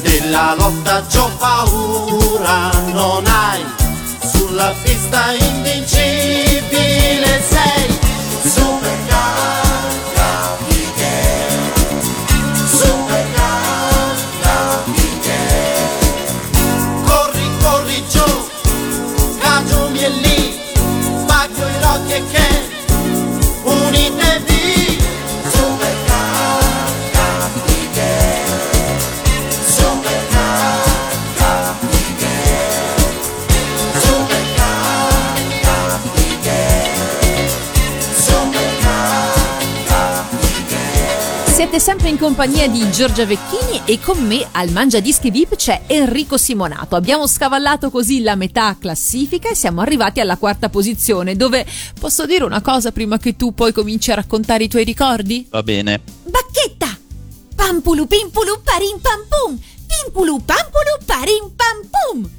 G: Della lotta c'ho paura, non hai, sulla pista invincibile
B: Siete sempre in compagnia di Giorgia Vecchini e con me al Mangia Dischi VIP c'è Enrico Simonato. Abbiamo scavallato così la metà classifica e siamo arrivati alla quarta posizione dove posso dire una cosa prima che tu poi cominci a raccontare i tuoi ricordi?
C: Va bene.
B: Bacchetta! Pampulu pimpulu parim pam pum! Pimpulu pampulu parim pam pum!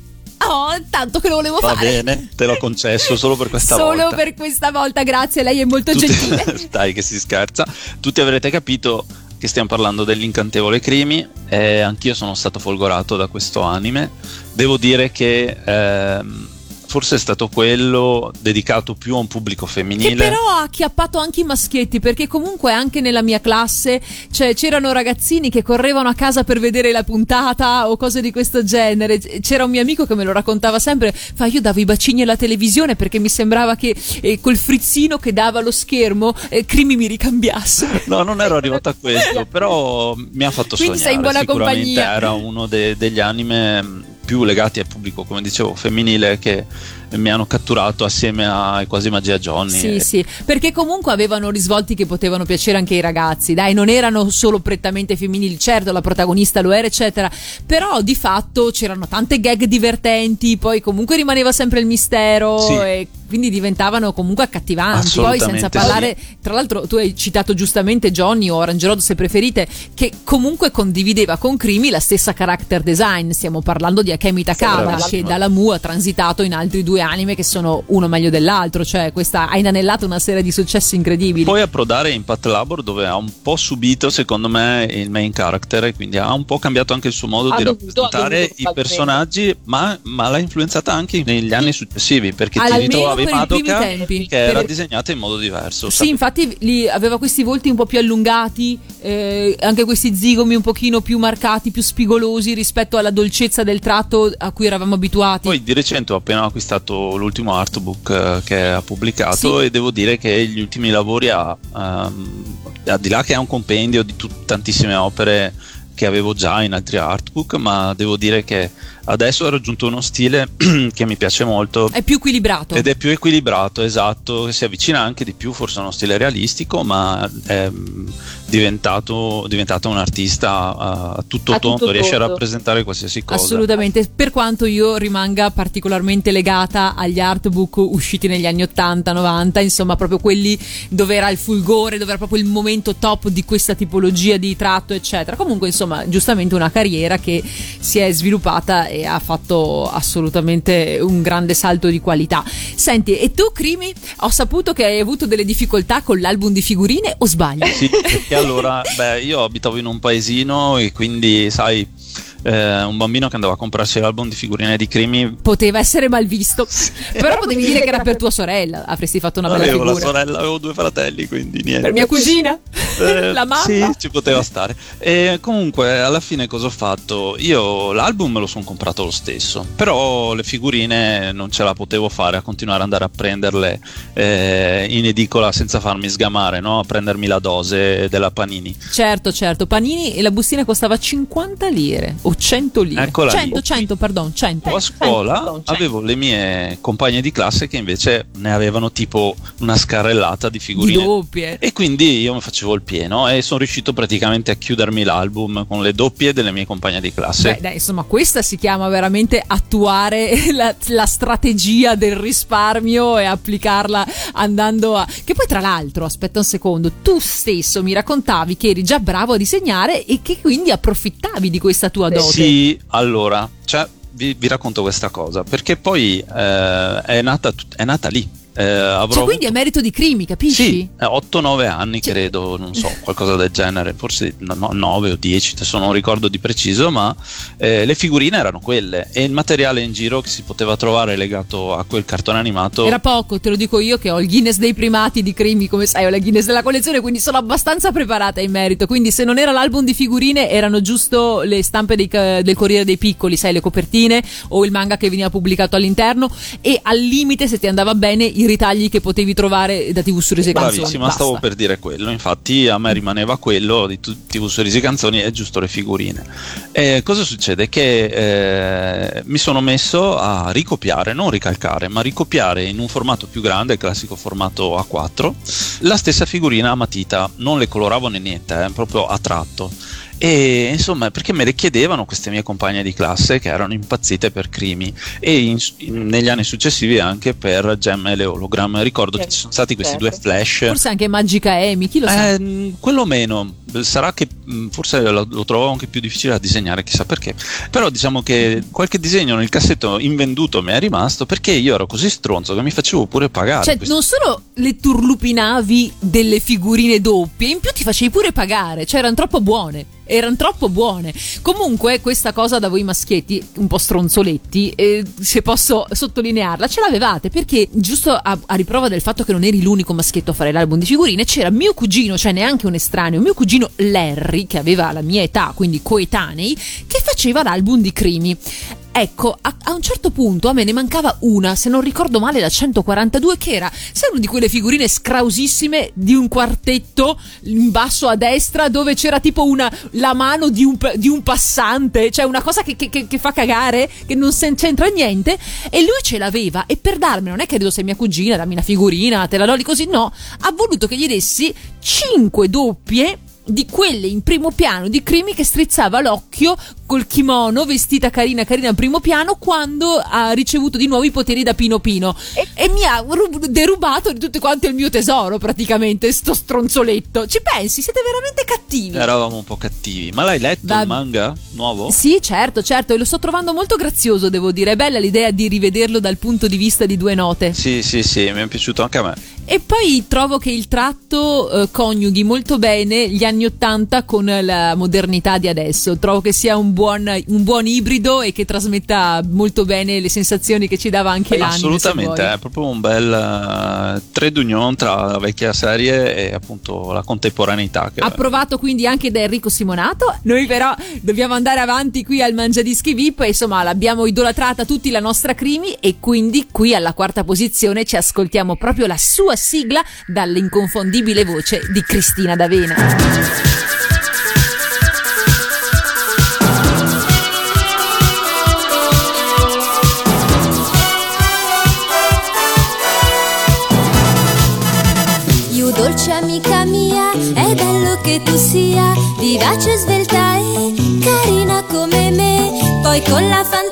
B: Oh, tanto che lo volevo
C: Va
B: fare!
C: bene, te l'ho concesso solo per questa
B: Solo
C: volta.
B: per questa volta, grazie, lei è molto gentile.
C: Tutti, <laughs> dai che si scherza. Tutti avrete capito che stiamo parlando dell'incantevole Crimi e anch'io sono stato folgorato da questo anime. Devo dire che ehm, forse è stato quello dedicato più a un pubblico
B: Che
C: femminile.
B: però ha acchiappato anche i maschietti, perché comunque anche nella mia classe cioè, c'erano ragazzini che correvano a casa per vedere la puntata o cose di questo genere. C'era un mio amico che me lo raccontava sempre, fa io davo i bacini alla televisione perché mi sembrava che eh, col frizzino che dava lo schermo eh, Crimi mi ricambiasse. <laughs>
C: No, non ero arrivato a questo, però mi ha fatto
B: Quindi
C: sognare.
B: sei in buona compagnia.
C: era uno de- degli anime mh, più legati al pubblico, come dicevo, femminile che mi hanno catturato assieme ai quasi Magia Johnny.
B: Sì,
C: E-
B: sì, perché comunque avevano risvolti che potevano piacere anche ai ragazzi, dai, non erano solo prettamente femminili, certo la protagonista lo era, eccetera, però di fatto c'erano tante gag divertenti, poi comunque rimaneva sempre il mistero
C: Sì.
B: e quindi diventavano comunque accattivanti. Poi senza parlare, tra l'altro tu hai citato giustamente Johnny o Orange Road se preferite, che comunque condivideva con Crimi la stessa character design, stiamo parlando di Akemi Takada
C: bravissima.
B: che dalla Mu ha transitato in altri due anime che sono uno meglio dell'altro, cioè questa ha inanellato una serie di successi incredibili.
C: Poi approdare in Pat Labor dove ha un po' subito secondo me il main character e quindi ha un po' cambiato anche il suo modo
H: Ha
C: di
H: dovuto,
C: rappresentare
H: dovuto,
C: i personaggi ma, ma l'ha influenzata anche negli anni successivi perché ti ritrovavi
B: per i primi
C: Madoka
B: tempi.
C: che era
B: Per-
C: disegnata in modo diverso.
B: Sì, infatti li- aveva questi volti un po' più allungati, eh, anche questi zigomi un pochino più marcati, più spigolosi rispetto alla dolcezza del tratto a cui eravamo abituati.
C: Poi di recente ho appena acquistato l'ultimo artbook eh, che ha pubblicato
B: Sì.
C: e devo dire che gli ultimi lavori ha, ehm, al di là che è un compendio di tut- tantissime opere che avevo già in altri artbook, ma devo dire che adesso ha raggiunto uno stile <clears throat> che mi piace molto
B: È più equilibrato.
C: ed è più equilibrato, esatto, si avvicina anche di più forse a uno stile realistico, ma è mm, diventato, diventato un artista a, a tutto
H: A tutto
C: tondo, riesce a
H: tondo.
C: rappresentare qualsiasi cosa.
B: Assolutamente, per quanto io rimanga particolarmente legata agli artbook usciti negli anni 80-90, insomma proprio quelli dove era il fulgore, dove era proprio il momento top di questa tipologia di tratto, eccetera. Comunque, insomma, giustamente una carriera che si è sviluppata e ha fatto assolutamente un grande salto di qualità. Senti, e tu, Crimi, ho saputo che hai avuto delle difficoltà con l'album di figurine o sbaglio?
C: Sì, perché allora, beh, io abitavo in un paesino e quindi, sai, eh, un bambino che andava a comprarsi l'album di figurine di crimi.
B: Poteva essere mal visto, però potevi dire che era per tua sorella, avresti fatto una bella
C: Avevo la
B: figura.
C: sorella, avevo due fratelli, quindi niente.
B: Per mia cugina?
C: Eh, <laughs>
B: La mamma?
C: Sì, ci poteva stare. E comunque, alla fine cosa ho fatto? Io l'album me lo sono comprato lo stesso, però le figurine non ce la potevo fare a continuare ad andare a prenderle eh, in edicola senza farmi sgamare, no? a prendermi la dose della Panini.
B: Certo, certo. Panini e la bustina costava 50 lire o 100 lire.
C: Eccola lì.
B: 100, 100, pardon, 100.
C: a scuola
B: Cento, cento.
C: avevo le mie compagne di classe che invece ne avevano tipo una scarrellata di
B: Di
C: figurine.
B: doppie.
C: E quindi io mi facevo il pieno e sono riuscito praticamente a chiudermi l'album con le doppie delle mie compagne di classe.
B: Beh, dai, insomma, questa si chiama veramente attuare <laughs> la, la strategia del risparmio e applicarla andando a. Che poi, tra l'altro, aspetta un secondo, tu stesso mi raccontavi che eri già bravo a disegnare e che quindi approfittavi di questa tua dote.
C: Sì, allora, cioè, vi, vi racconto questa cosa perché poi eh, è, nata, è nata lì. Eh, avrò
B: Cioè, quindi è
C: avuto-
B: merito di crimi, capisci?
C: Sì, 8-9 anni
B: Cioè-
C: credo, non so, qualcosa del genere, forse 9 o 10, adesso non ricordo di preciso, ma eh, le figurine erano quelle e il materiale in giro che si poteva trovare legato a quel cartone animato
B: Era poco, te lo dico io che ho il Guinness dei primati di crimi, come sai, ho la Guinness della collezione, quindi sono abbastanza preparata in merito. Quindi se non era l'album di figurine, erano giusto le stampe dei del Corriere dei Piccoli, sai, le copertine o il manga che veniva pubblicato all'interno e al limite, se ti andava bene, i ritagli che potevi trovare da TV Sorrisi e Canzoni.
C: Bravissima,
B: Basta.
C: stavo per dire quello. Infatti, a me rimaneva quello di i sorrisi canzoni e giusto le figurine. E cosa succede? Che eh, mi sono messo a ricopiare, non ricalcare, ma ricopiare in un formato più grande, il classico formato A4, la stessa figurina a matita. Non le coloravo né niente, eh, proprio a tratto. E insomma, perché me le chiedevano queste mie compagne di classe che erano impazzite per crimi e in- in- negli anni successivi anche per gemme e ologram. Ricordo che ci sono stati questi due flash.
B: Forse anche Magica Amy, chi lo sa?
C: Eh, mh, quello meno, sarà che mh, forse lo, lo trovavo anche più difficile da disegnare, chissà perché. Però diciamo che qualche disegno nel cassetto invenduto mi è rimasto perché io ero così stronzo che mi facevo pure pagare.
B: Cioè,
C: questi-
B: non solo le turlupinavi delle figurine doppie, in più ti facevi pure pagare, cioè erano troppo buone. Erano troppo buone. Comunque, questa cosa da voi maschietti, un po' stronzoletti, eh, se posso sottolinearla, ce l'avevate perché, giusto a, a riprova del fatto che non eri l'unico maschietto a fare l'album di figurine, c'era mio cugino, cioè neanche un estraneo, mio cugino Larry, che aveva la mia età, quindi coetanei, che faceva l'album di crimi. Ecco, a, a un certo punto a me ne mancava una, se non ricordo male, la 142, che era, sai, una di quelle figurine scrausissime di un quartetto in basso a destra dove c'era tipo una, la mano di un, di un passante, cioè una cosa che, che- che- fa cagare, che non c'entra niente, e lui ce l'aveva e per darmi, non è che devo sei mia cugina, dammi una figurina, te la do così, no, ha voluto che gli dessi 5 doppie di quelle in primo piano di Crimi che strizzava l'occhio col kimono vestita carina carina in primo piano quando ha ricevuto di nuovo i poteri da Pino Pino e, e mi ha rub- derubato di tutte quante il mio tesoro praticamente sto stronzoletto ci pensi siete veramente cattivi
C: Eravamo un po' cattivi. Ma l'hai letto
B: Va-
C: il manga nuovo?
B: sì, certo, certo, e lo sto trovando molto grazioso, devo dire. È bella l'idea di rivederlo dal punto di vista di due note.
C: Sì, sì, sì, mi è piaciuto anche a me.
B: E poi trovo che il tratto eh, coniughi molto bene gli anni Ottanta con la modernità di adesso. Trovo che sia un buon, un buon ibrido e che trasmetta molto bene le sensazioni che ci dava anche se
C: Assolutamente, è proprio un bel eh, trade union tra la vecchia serie e appunto la contemporaneità.
B: Approvato quindi anche da Enrico Simonato. Noi però dobbiamo andare avanti qui al Mangiadischi VIP. e, Insomma, l'abbiamo idolatrata tutti la nostra Crimi e quindi qui alla quarta posizione ci ascoltiamo proprio la sua sigla dall'inconfondibile voce di Cristina D'Avena.
H: Dolce amica mia, è bello che tu sia vivace, svelta e carina come me. Poi con la fantasia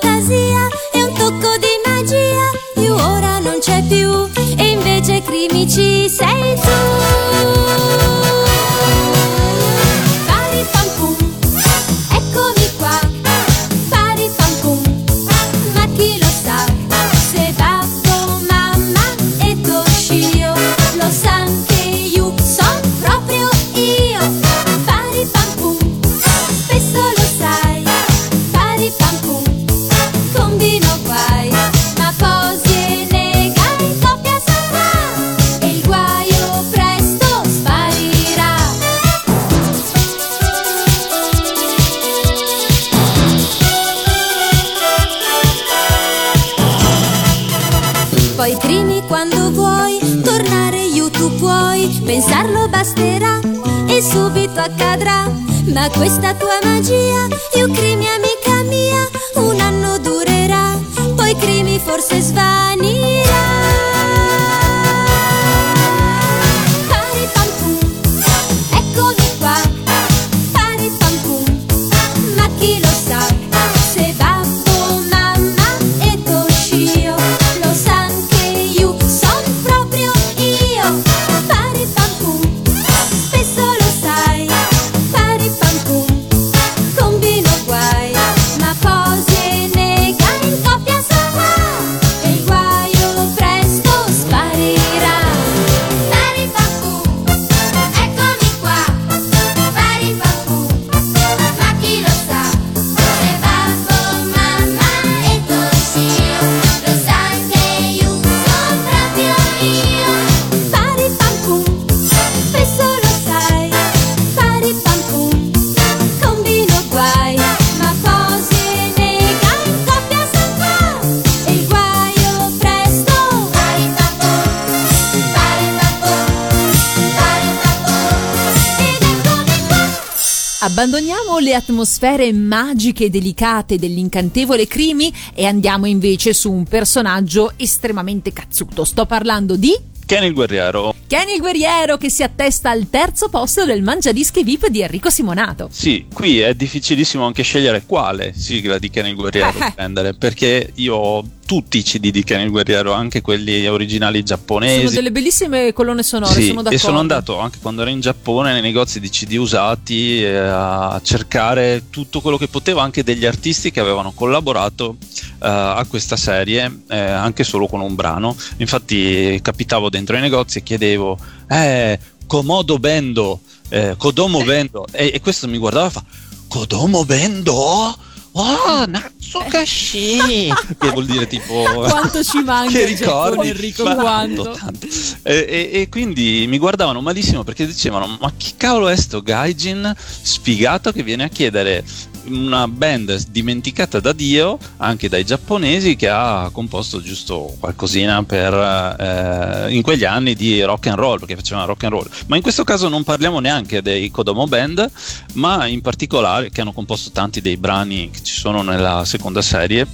B: atmosfere magiche e delicate dell'incantevole Crimi e andiamo invece su un personaggio estremamente cazzuto. Sto parlando di
C: Kenny il guerriero.
B: Kenny il guerriero che si attesta al terzo posto del Mangiadischi VIP di Enrico Simonato.
C: Sì, qui è difficilissimo anche scegliere quale sigla di Kenny il guerriero <laughs> prendere, perché io ho tutti i CD di Kenny il guerriero, anche quelli originali giapponesi.
B: Sono delle bellissime colonne sonore,
C: Sì,
B: sono d'accordo.
C: e sono andato anche quando ero in Giappone nei negozi di CD usati eh, a cercare tutto quello che potevo, anche degli artisti che avevano collaborato eh, a questa serie, eh, anche solo con un brano. Infatti capitavo dentro i negozi e chiedevo, eh, Komodo Bendo, eh, Kodomo Bendo, e, e questo mi guardava e fa, Kodomo Bendo? Oh, Natsukashi! che vuol dire tipo...
B: Quanto ci <laughs> manca
C: che ricordi?
B: Enrico,
C: Ma
B: quanto?
C: tanto, tanto. E, e- e quindi mi guardavano malissimo perché dicevano: Ma chi cavolo è sto gaijin sfigato che viene a chiedere una band dimenticata da Dio, anche dai giapponesi, che ha composto giusto qualcosina per eh, in quegli anni di rock and roll, perché facevano rock and roll. Ma in questo caso non parliamo neanche dei Kodomo Band, ma in particolare che hanno composto tanti dei brani che ci sono nella seconda serie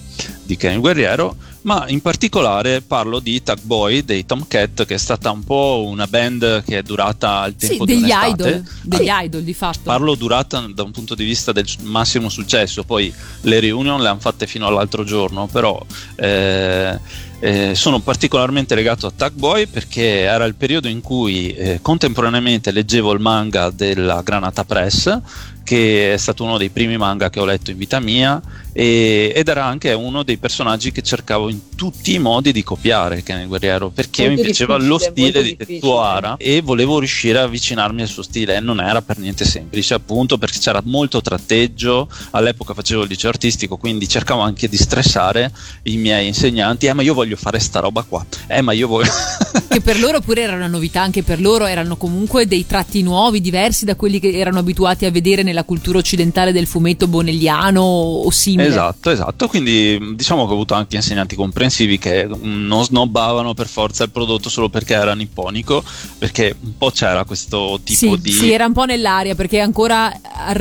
C: di Ken Guerriero, ma in particolare parlo di Tag Boy dei Tomcat, che è stata un po' una band che è durata
B: Sì,
C: tempo di
B: degli idol, degli idol di fatto.
C: Parlo durata da un punto di vista del massimo successo, poi le reunion le hanno fatte fino all'altro giorno, però eh, eh, sono particolarmente legato a Tag Boy perché era il periodo in cui eh, contemporaneamente leggevo il manga della Granata Press, che è stato uno dei primi manga che ho letto in vita mia e- ed era anche uno dei personaggi che cercavo in tutti i modi di copiare Ken il Guerriero perché
I: Molto
C: mi piaceva lo stile di. Tetsuara e volevo riuscire a avvicinarmi al suo stile e non era per niente semplice appunto perché c'era molto tratteggio all'epoca facevo il liceo artistico quindi cercavo anche di stressare i miei insegnanti eh ma io voglio fare sta roba qua eh ma io voglio <laughs>
B: che per loro pure era una novità, anche per loro erano comunque dei tratti nuovi, diversi da quelli che erano abituati a vedere nella cultura occidentale del fumetto bonelliano o simile.
C: Esatto, esatto. Quindi diciamo che ho avuto anche insegnanti comprensivi che mm, non snobbavano per forza il prodotto solo perché era nipponico, perché un po' c'era questo tipo
B: Sì,
C: di.
B: sì, era un po' nell'aria perché ancora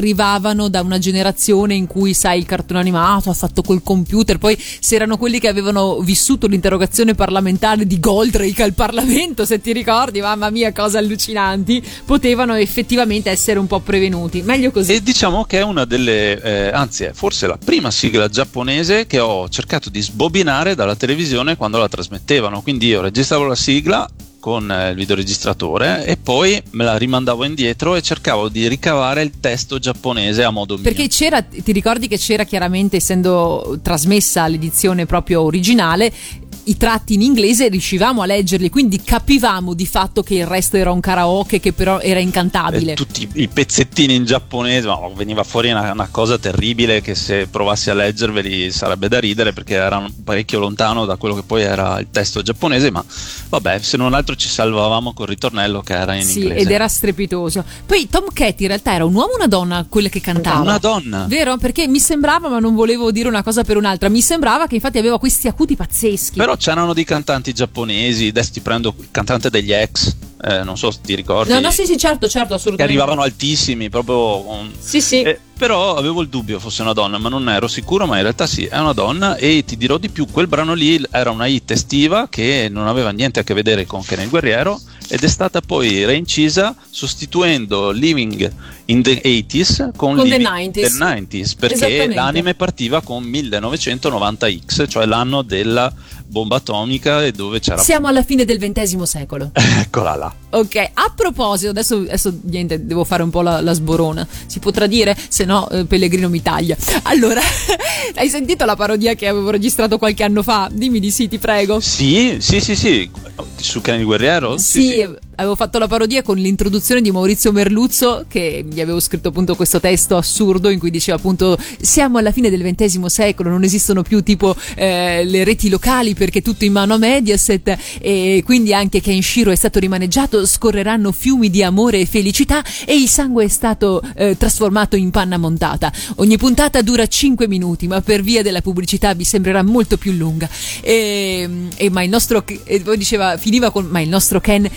B: arrivavano da una generazione in cui, sai, il cartone animato ha fatto col computer. Poi se erano quelli che avevano vissuto l'interrogazione parlamentare di Goldrake al Parlamento, se ti ricordi, mamma mia, cose allucinanti, potevano effettivamente essere un po' prevenuti. Meglio così.
C: E diciamo che è una delle, eh, anzi è forse la prima sigla giapponese che ho cercato di sbobinare dalla televisione quando la trasmettevano. Quindi io registravo la sigla con eh, il videoregistratore e poi me la rimandavo indietro e cercavo di ricavare il testo giapponese a modo mio.
B: Perché c'era, ti ricordi che c'era chiaramente, essendo trasmessa l'edizione proprio originale, i tratti in inglese riuscivamo a leggerli, quindi capivamo di fatto che il resto era un karaoke che però era incantabile.
C: Eh, tutti i pezzettini in giapponese, ma veniva fuori una, una cosa terribile che se provassi a leggerveli sarebbe da ridere perché era parecchio lontano da quello che poi era il testo giapponese, ma vabbè, se non altro ci salvavamo col ritornello che era in
B: Sì,
C: inglese.
B: ed era strepitoso. Poi Tom Cat in realtà era un uomo o una donna quella che cantava?
C: una donna.
B: Vero? Perché mi sembrava, ma non volevo dire una cosa per un'altra, mi sembrava che infatti aveva questi acuti pazzeschi.
C: Però c'erano dei cantanti giapponesi, adesso ti prendo il cantante degli ex, eh, non so se ti ricordi.
B: No, no, sì, sì, certo, certo,
C: che
B: assolutamente.
C: arrivavano altissimi, proprio con-
B: Sì, sì.
C: eh, però avevo il dubbio fosse una donna, ma non ne ero sicuro, ma in realtà sì, è una donna e ti dirò di più, quel brano lì era una hit estiva che non aveva niente a che vedere con Ken il Guerriero ed è stata poi reincisa sostituendo Living in the 80s con,
B: Con the
C: Living
B: 90s.
C: del 90s perché l'anime partiva con 1990X, cioè l'anno della bomba atomica e dove c'era
B: Siamo alla fine del XX secolo. <laughs>
C: eccola là.
B: Ok, a proposito, adesso, adesso niente, devo fare un po' la, la sborona. Si potrà dire, se no eh, Pellegrino mi taglia. Allora, <laughs> hai sentito la parodia che avevo registrato qualche anno fa? Dimmi di sì, ti prego.
C: Sì, sì, sì, sì, su il Guerriero?
B: Sì, avevo fatto la parodia con l'introduzione di Maurizio Merluzzo, che gli avevo scritto appunto questo testo assurdo in cui diceva appunto siamo alla fine del XX secolo, non esistono più tipo eh, le reti locali perché tutto in mano a Mediaset e quindi anche Kenshiro è stato rimaneggiato, scorreranno fiumi di amore e felicità e il sangue è stato eh, trasformato in panna montata. Ogni puntata dura 5 minuti, ma per via della pubblicità vi sembrerà molto più lunga. E, e ma il nostro e poi diceva finiva con ma il nostro Ken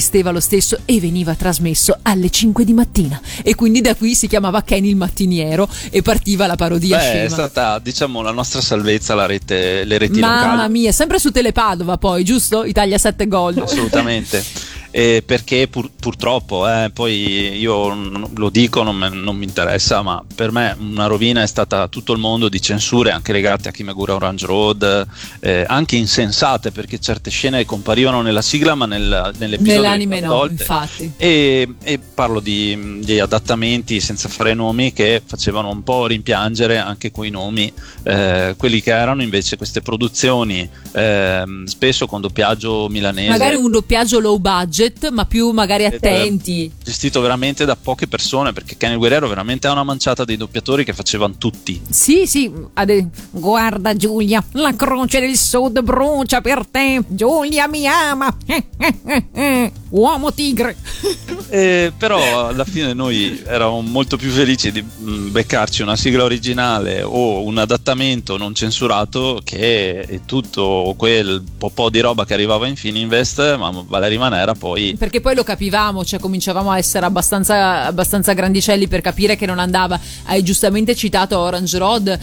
B: resisteva lo stesso e veniva trasmesso alle 5 di mattina e quindi da qui si chiamava Ken il mattiniero e partiva la parodia
C: Beh, è
B: scema.
C: stata diciamo la nostra salvezza la rete, le reti
B: Mamma
C: locali.
B: mia, sempre su Telepadova poi, giusto? Italia 7 Gold.
C: Assolutamente. <laughs> Eh, perché pur- purtroppo, eh, poi io n- lo dico, non, me- non mi interessa, ma per me una rovina è stata tutto il mondo di censure, anche legate a Kimagura Orange Road, eh, anche insensate, perché certe scene comparivano nella sigla, ma nel, nell'episodio
B: Nell'anime no, infatti.
C: E, e parlo di, di adattamenti senza fare nomi che facevano un po' rimpiangere anche quei nomi, eh, quelli che erano invece queste produzioni, ehm, spesso con doppiaggio milanese.
B: Magari un doppiaggio low budget, ma più magari attenti.
C: Gestito veramente da poche persone perché Kenny Guerrero veramente ha una manciata dei doppiatori che facevano tutti.
B: Sì, sì, ade- guarda Giulia, la croce del sud brucia per te. Giulia mi ama. Eh, eh, eh. Uomo tigre. <laughs>
C: Eh, però alla fine noi eravamo molto più felici di mm, beccarci una sigla originale o un adattamento non censurato che tutto quel po', di roba che arrivava in Fininvest, ma Valeria Manera poi
B: Perché poi lo capivamo, cioè cominciavamo a essere abbastanza, abbastanza grandicelli per capire che non andava. Hai giustamente citato Orange Road.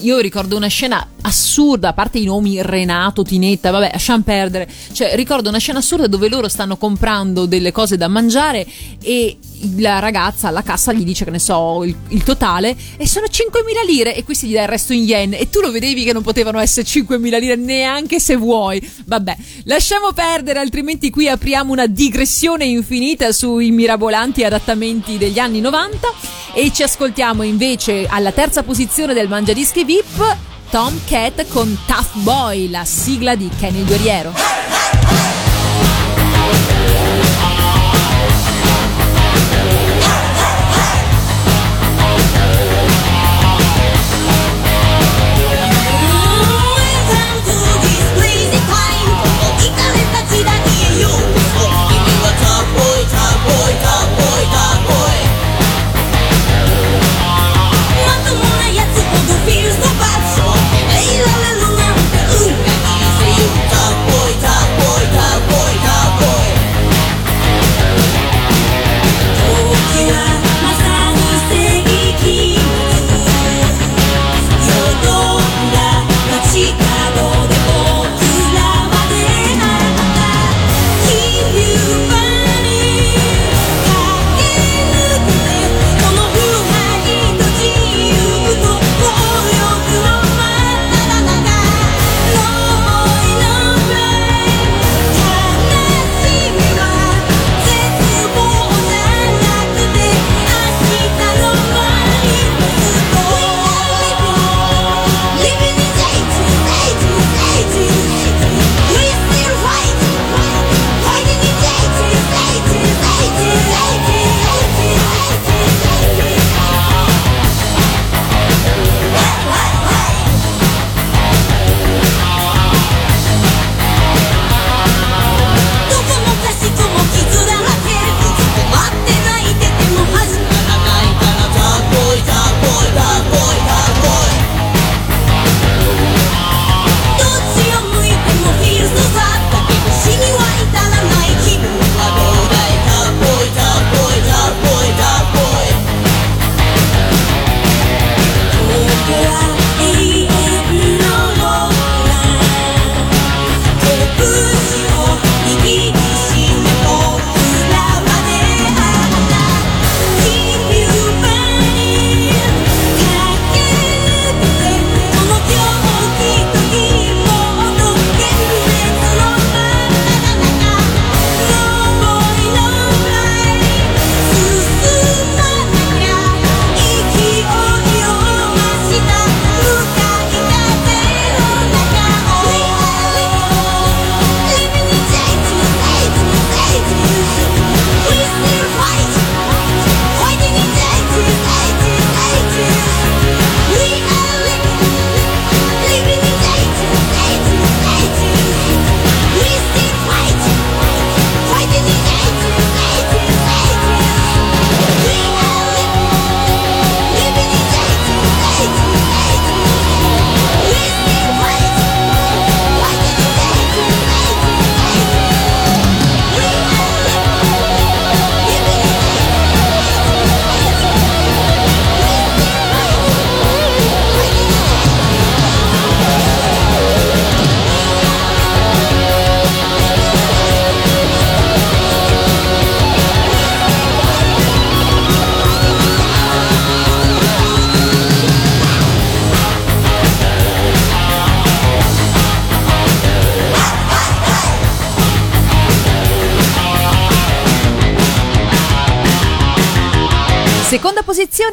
B: Io ricordo una scena assurda, a parte i nomi Renato, Tinetta, vabbè, lasciamo perdere. Cioè, ricordo una scena assurda dove loro stanno comprando delle cose da mangiare e la ragazza alla cassa gli dice che ne so il, il totale e sono 5.000 lire e questi gli dà il resto in yen. E tu lo vedevi che non potevano essere 5.000 lire neanche se vuoi. Vabbè lasciamo perdere altrimenti qui apriamo una digressione infinita sui mirabolanti adattamenti degli anni 90 e ci ascoltiamo invece alla terza posizione del Mangiadischi VIP Tom Cat con Tough Boy la sigla di Kenny Guerriero.
I: Top boy, top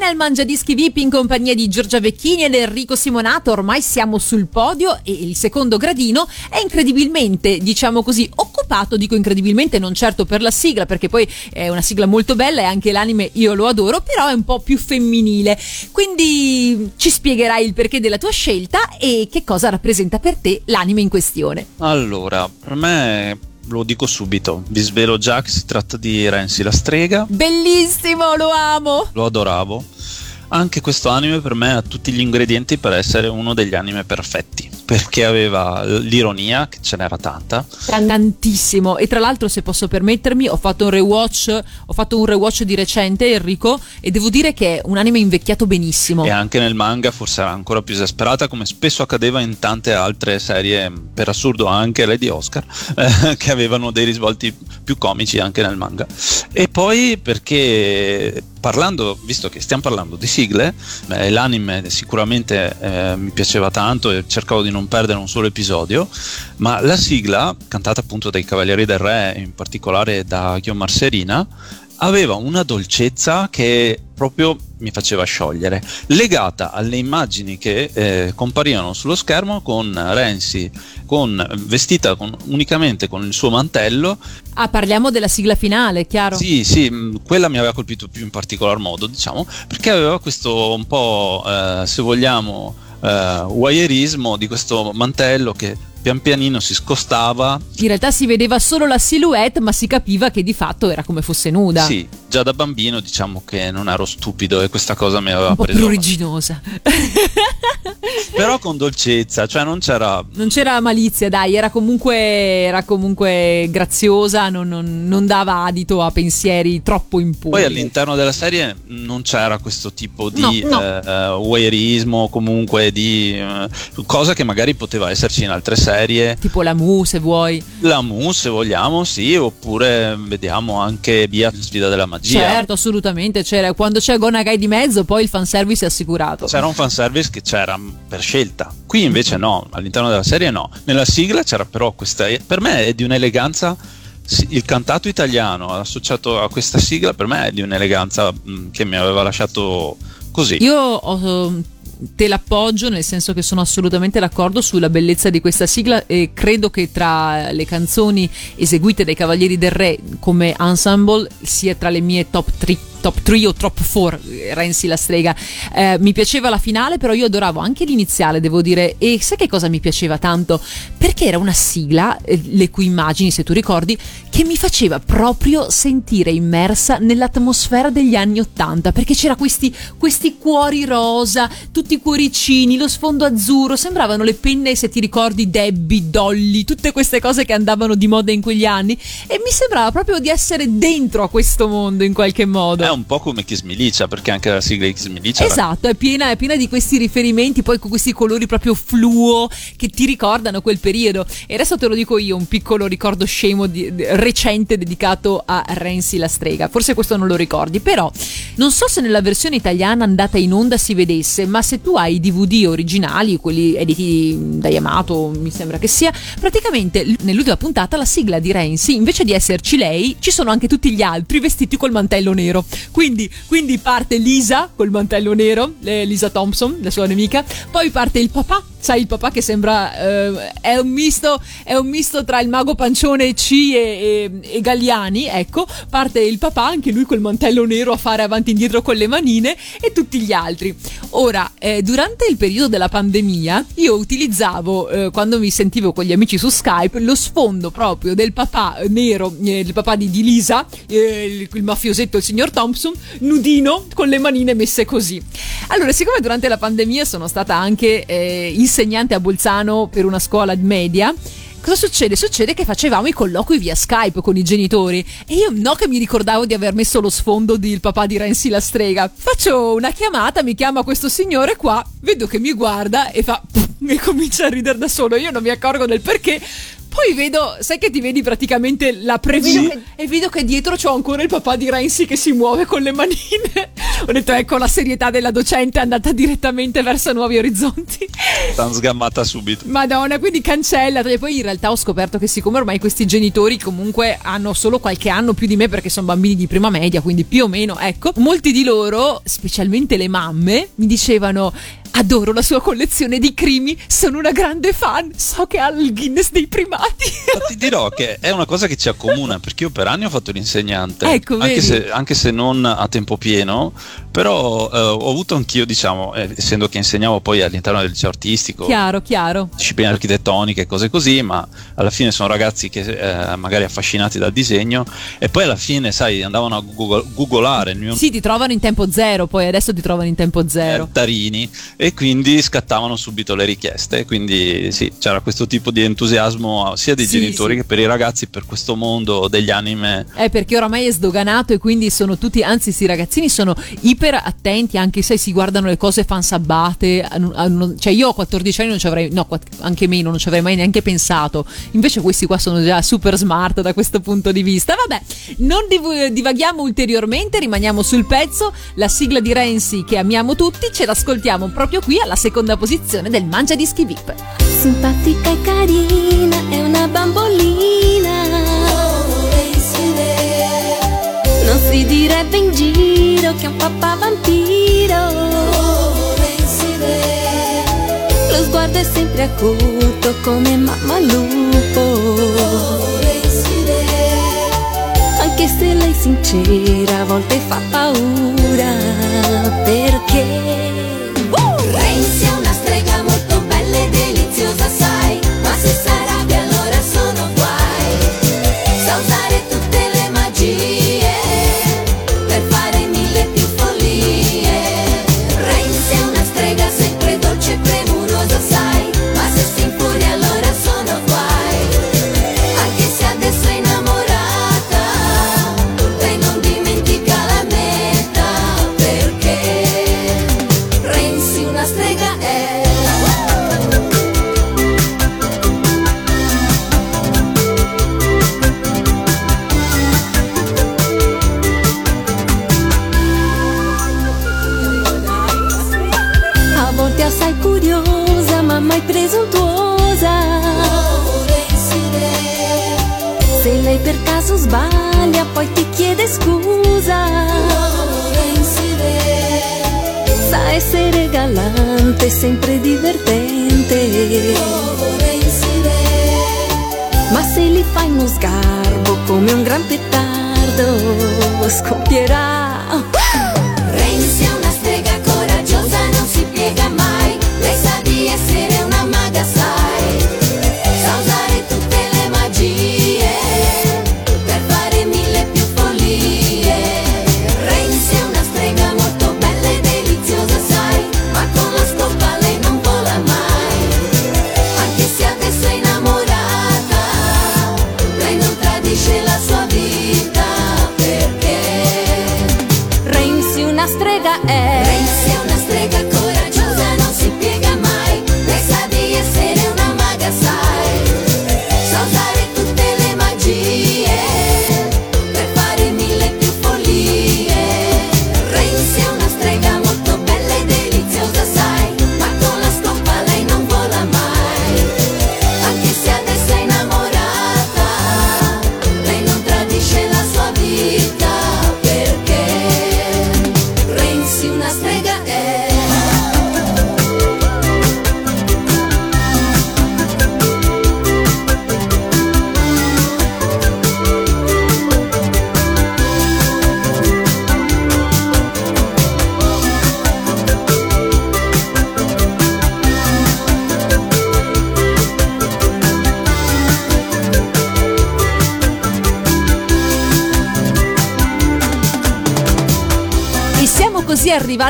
B: posizione al Mangiadischi VIP in compagnia di Giorgia Vecchini ed Enrico Simonato. Ormai siamo sul podio e il secondo gradino è incredibilmente, diciamo così, occupato. Dico incredibilmente, non certo per la sigla, perché poi è una sigla molto bella e anche l'anime io lo adoro, però è un po' più femminile. Quindi ci spiegherai il perché della tua scelta e che cosa rappresenta per te l'anime in questione.
C: Allora, per me lo dico subito, vi svelo già che si tratta di Renzi la strega,
B: Bellissimo, lo amo!
C: lo adoravo. Anche questo anime per me ha tutti gli ingredienti per essere uno degli anime perfetti, perché aveva l'ironia, che ce n'era tanta,
B: Tantissimo. E tra l'altro, se posso permettermi, ho fatto un rewatch, ho fatto un rewatch di recente, Enrico, e devo dire che è un anime invecchiato benissimo.
C: e anche nel manga forse era ancora più esasperata, come spesso accadeva in tante altre serie, per assurdo anche Lady Oscar, <laughs> eh, che avevano dei risvolti più comici anche nel manga. E poi perché parlando, visto che stiamo parlando di sigle, eh, l'anime sicuramente eh, mi piaceva tanto e cercavo di non perdere un solo episodio, ma la sigla, cantata appunto dai Cavalieri del Re, in particolare da Guillaume Serina, aveva una dolcezza che proprio mi faceva sciogliere, legata alle immagini che eh, comparivano sullo schermo con Renzi con, vestita con- unicamente con il suo mantello.
B: Ah, parliamo della sigla finale, chiaro?
C: Sì, sì, mh, quella mi aveva colpito più in particolar modo, diciamo, perché aveva questo un po', eh, se vogliamo, eh, voyeurismo di questo mantello che pian pianino si scostava.
B: In realtà si vedeva solo la silhouette, ma si capiva che di fatto era come fosse nuda.
C: Sì, già da bambino diciamo che non ero stupido e questa cosa mi aveva
B: Un po'
C: preso.
B: pruriginosa.
C: Però con dolcezza, cioè non c'era
B: non c'era malizia, dai, era comunque, era comunque graziosa, non, non- non dava adito a pensieri troppo impuri.
C: Poi all'interno della serie non c'era questo tipo di
B: No, no.
C: eh, eh, voyeurismo, comunque di eh, cosa che magari poteva esserci in altre serie.
B: Tipo la Mu, se vuoi.
C: La Mu, se vogliamo, sì, oppure vediamo anche Via Sfida della magia.
B: Certo, assolutamente. C'era, quando c'è Gonagai di mezzo, poi il fanservice è assicurato.
C: C'era un fanservice che c'era per scelta. Qui invece no, all'interno della serie no. Nella sigla c'era però questa. Per me è di un'eleganza. Il cantato italiano associato a questa sigla per me è di un'eleganza mh, che mi aveva lasciato così.
B: Io ho- te l'appoggio nel senso che sono assolutamente d'accordo sulla bellezza di questa sigla e credo che tra le canzoni eseguite dai Cavalieri del Re come ensemble sia tra le mie top 3 top 3 o top 4 Renzi la strega. Eh, mi piaceva la finale però io adoravo anche l'iniziale devo dire. E sai che cosa mi piaceva tanto? Perché era una sigla eh, le cui immagini se tu ricordi che mi faceva proprio sentire immersa nell'atmosfera degli anni Ottanta perché c'era questi, questi cuori rosa tutti i cuoricini lo sfondo azzurro sembravano le penne se ti ricordi Debbie, Dolly tutte queste cose che andavano di moda in quegli anni. E mi sembrava proprio di essere dentro a questo mondo in qualche modo
C: È un po' come Kiss Milicia, perché anche la sigla di Kiss Milicia
B: Esatto, è piena, è piena di questi riferimenti, poi con questi colori proprio fluo che ti ricordano quel periodo. E adesso te lo dico io, un piccolo ricordo scemo di- recente dedicato a Renzi la strega. Forse questo non lo ricordi, però non so se nella versione italiana andata in onda si vedesse, ma se tu hai i DVD originali, quelli editi da Yamato, mi sembra che sia, praticamente nell'ultima puntata la sigla di Renzi, invece di esserci lei, ci sono anche tutti gli altri vestiti col mantello nero. Quindi, quindi parte Lisa col mantello nero, eh, Lisa Thompson, la sua nemica, poi parte il papà, sai il papà che sembra eh, è, un misto, è un misto tra il mago pancione C e, e- e Galliani, ecco, parte il papà, anche lui col mantello nero a fare avanti e indietro con le manine e tutti gli altri. Ora, eh, durante il periodo della pandemia, io utilizzavo, eh, quando mi sentivo con gli amici su Skype, lo sfondo proprio del papà nero, eh, il papà di, di Lisa, eh, il, il mafiosetto, il signor Thompson, nudino con le manine messe così. Allora, siccome durante la pandemia sono stata anche eh, insegnante a Bolzano per una scuola media, Cosa succede? Succede che facevamo i colloqui via Skype con i genitori e io no che mi ricordavo di aver messo lo sfondo del papà di Renzi la strega. Faccio una chiamata, mi chiama questo signore qua, vedo che mi guarda e fa e comincia a ridere da solo. Io non mi accorgo del perché. Poi vedo, sai che ti vedi praticamente la previsione e vedo che dietro c'ho ancora il papà di Renzi che si muove con le manine. <laughs> Ho detto ecco la serietà della docente è andata direttamente verso nuovi orizzonti.
C: Stanno sgammata subito.
B: Madonna, quindi cancella. E poi in realtà ho scoperto che siccome ormai questi genitori comunque hanno solo qualche anno più di me perché sono bambini di prima media, quindi più o meno, ecco, molti di loro, specialmente le mamme, mi dicevano Adoro la sua collezione di crimi, sono una grande fan, so che ha il Guinness dei primati.
C: Ma ti dirò che è una cosa che ci accomuna perché io per anni ho fatto l'insegnante,
B: Ecco,
C: anche, se, anche se non a tempo pieno, però eh, ho avuto anch'io, diciamo, eh, essendo che insegnavo poi all'interno del liceo artistico,
B: Chiaro, chiaro.
C: discipline architettoniche cose così, ma alla fine sono ragazzi che eh, magari affascinati dal disegno e poi alla fine, sai, andavano a googolare
B: Sì, ti trovano in tempo zero, poi adesso ti trovano in tempo zero.
C: Tarini e quindi scattavano subito le richieste. Quindi sì, c'era questo tipo di entusiasmo sia dei
B: Sì,
C: genitori
B: sì.
C: che per i ragazzi per questo mondo degli anime.
B: Eh, perché oramai è sdoganato e quindi sono tutti, anzi, sì, ragazzini sono iper attenti, anche se si guardano le cose fansabbate. Cioè, io a 14 anni non ci avrei, no, anche meno, non ci avrei mai neanche pensato. Invece, questi qua sono già super smart da questo punto di vista. Vabbè, non div- divaghiamo ulteriormente, rimaniamo sul pezzo. La sigla di Renzi che amiamo tutti, ce l'ascoltiamo proprio qui alla seconda posizione del Mangia Dischi VIP.
H: Simpatica e carina, è una bambolina. Non si direbbe in giro che è un papà vampiro. Lo sguardo è sempre acuto come mamma lupo. Anche se lei è sincera, a volte fa paura. Perché?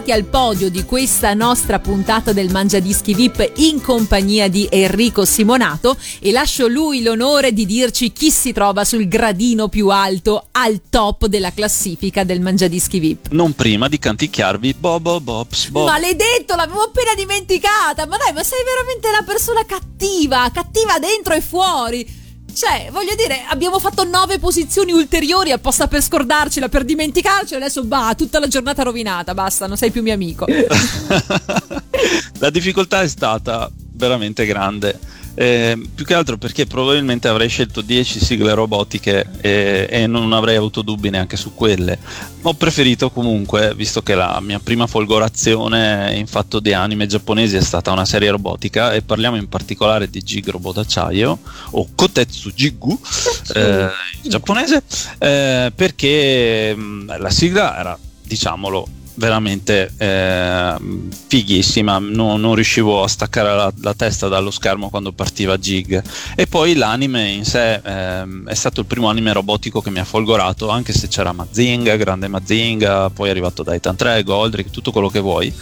B: Arrivati al podio di questa nostra puntata del Mangia Dischi VIP in compagnia di Enrico Simonato e lascio lui l'onore di dirci chi si trova sul gradino più alto al top della classifica del Mangia Dischi VIP.
C: Non prima di canticchiarvi Bobo Bobs Bob.
B: Maledetto, l'avevo appena dimenticata. Ma dai, ma sei veramente una persona cattiva, cattiva dentro e fuori. Cioè, voglio dire, abbiamo fatto nove posizioni ulteriori apposta per scordarcela, per dimenticarci. Adesso, bah, tutta la giornata rovinata. Basta, non sei più mio amico. <laughs> <laughs>
C: La difficoltà è stata veramente grande. Eh, più che altro perché probabilmente avrei scelto 10 sigle robotiche e, e non avrei avuto dubbi neanche su quelle. Ho preferito comunque, visto che la mia prima folgorazione in fatto di anime giapponesi è stata una serie robotica, e parliamo in particolare di Jig Robot d'acciaio o Kotetsu Jigu eh, in giapponese, eh, perché mh, la sigla era, diciamolo, veramente eh, fighissima. Non, non riuscivo a staccare la, la, testa dallo schermo quando partiva Jig. E poi l'anime in sé eh, è stato il primo anime robotico che mi ha folgorato anche se c'era Mazinga, grande Mazinga poi è arrivato Daitan 3, Goldrick tutto quello che vuoi.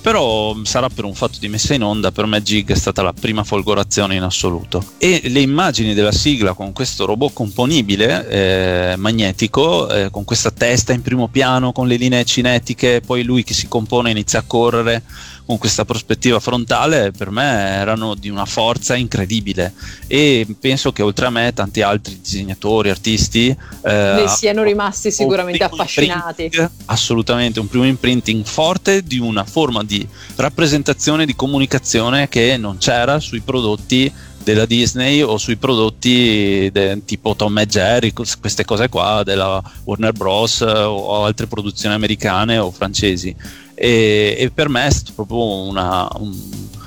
C: Però sarà per un fatto di messa in onda per me Jig è stata la prima folgorazione in assoluto. E le immagini della sigla con questo robot componibile eh, magnetico eh, con questa testa in primo piano con le linee cinetiche poi lui che si compone inizia a correre con questa prospettiva frontale per me erano di una forza incredibile e penso che oltre a me tanti altri disegnatori, artisti
I: eh, ne siano rimasti sicuramente affascinati.
C: Assolutamente, un primo imprinting forte di una forma di rappresentazione, di comunicazione che non c'era sui prodotti della Disney o sui prodotti de, tipo Tom e Jerry, queste cose qua della Warner Bros. o altre produzioni americane o francesi. E, e per me è stato proprio una, un,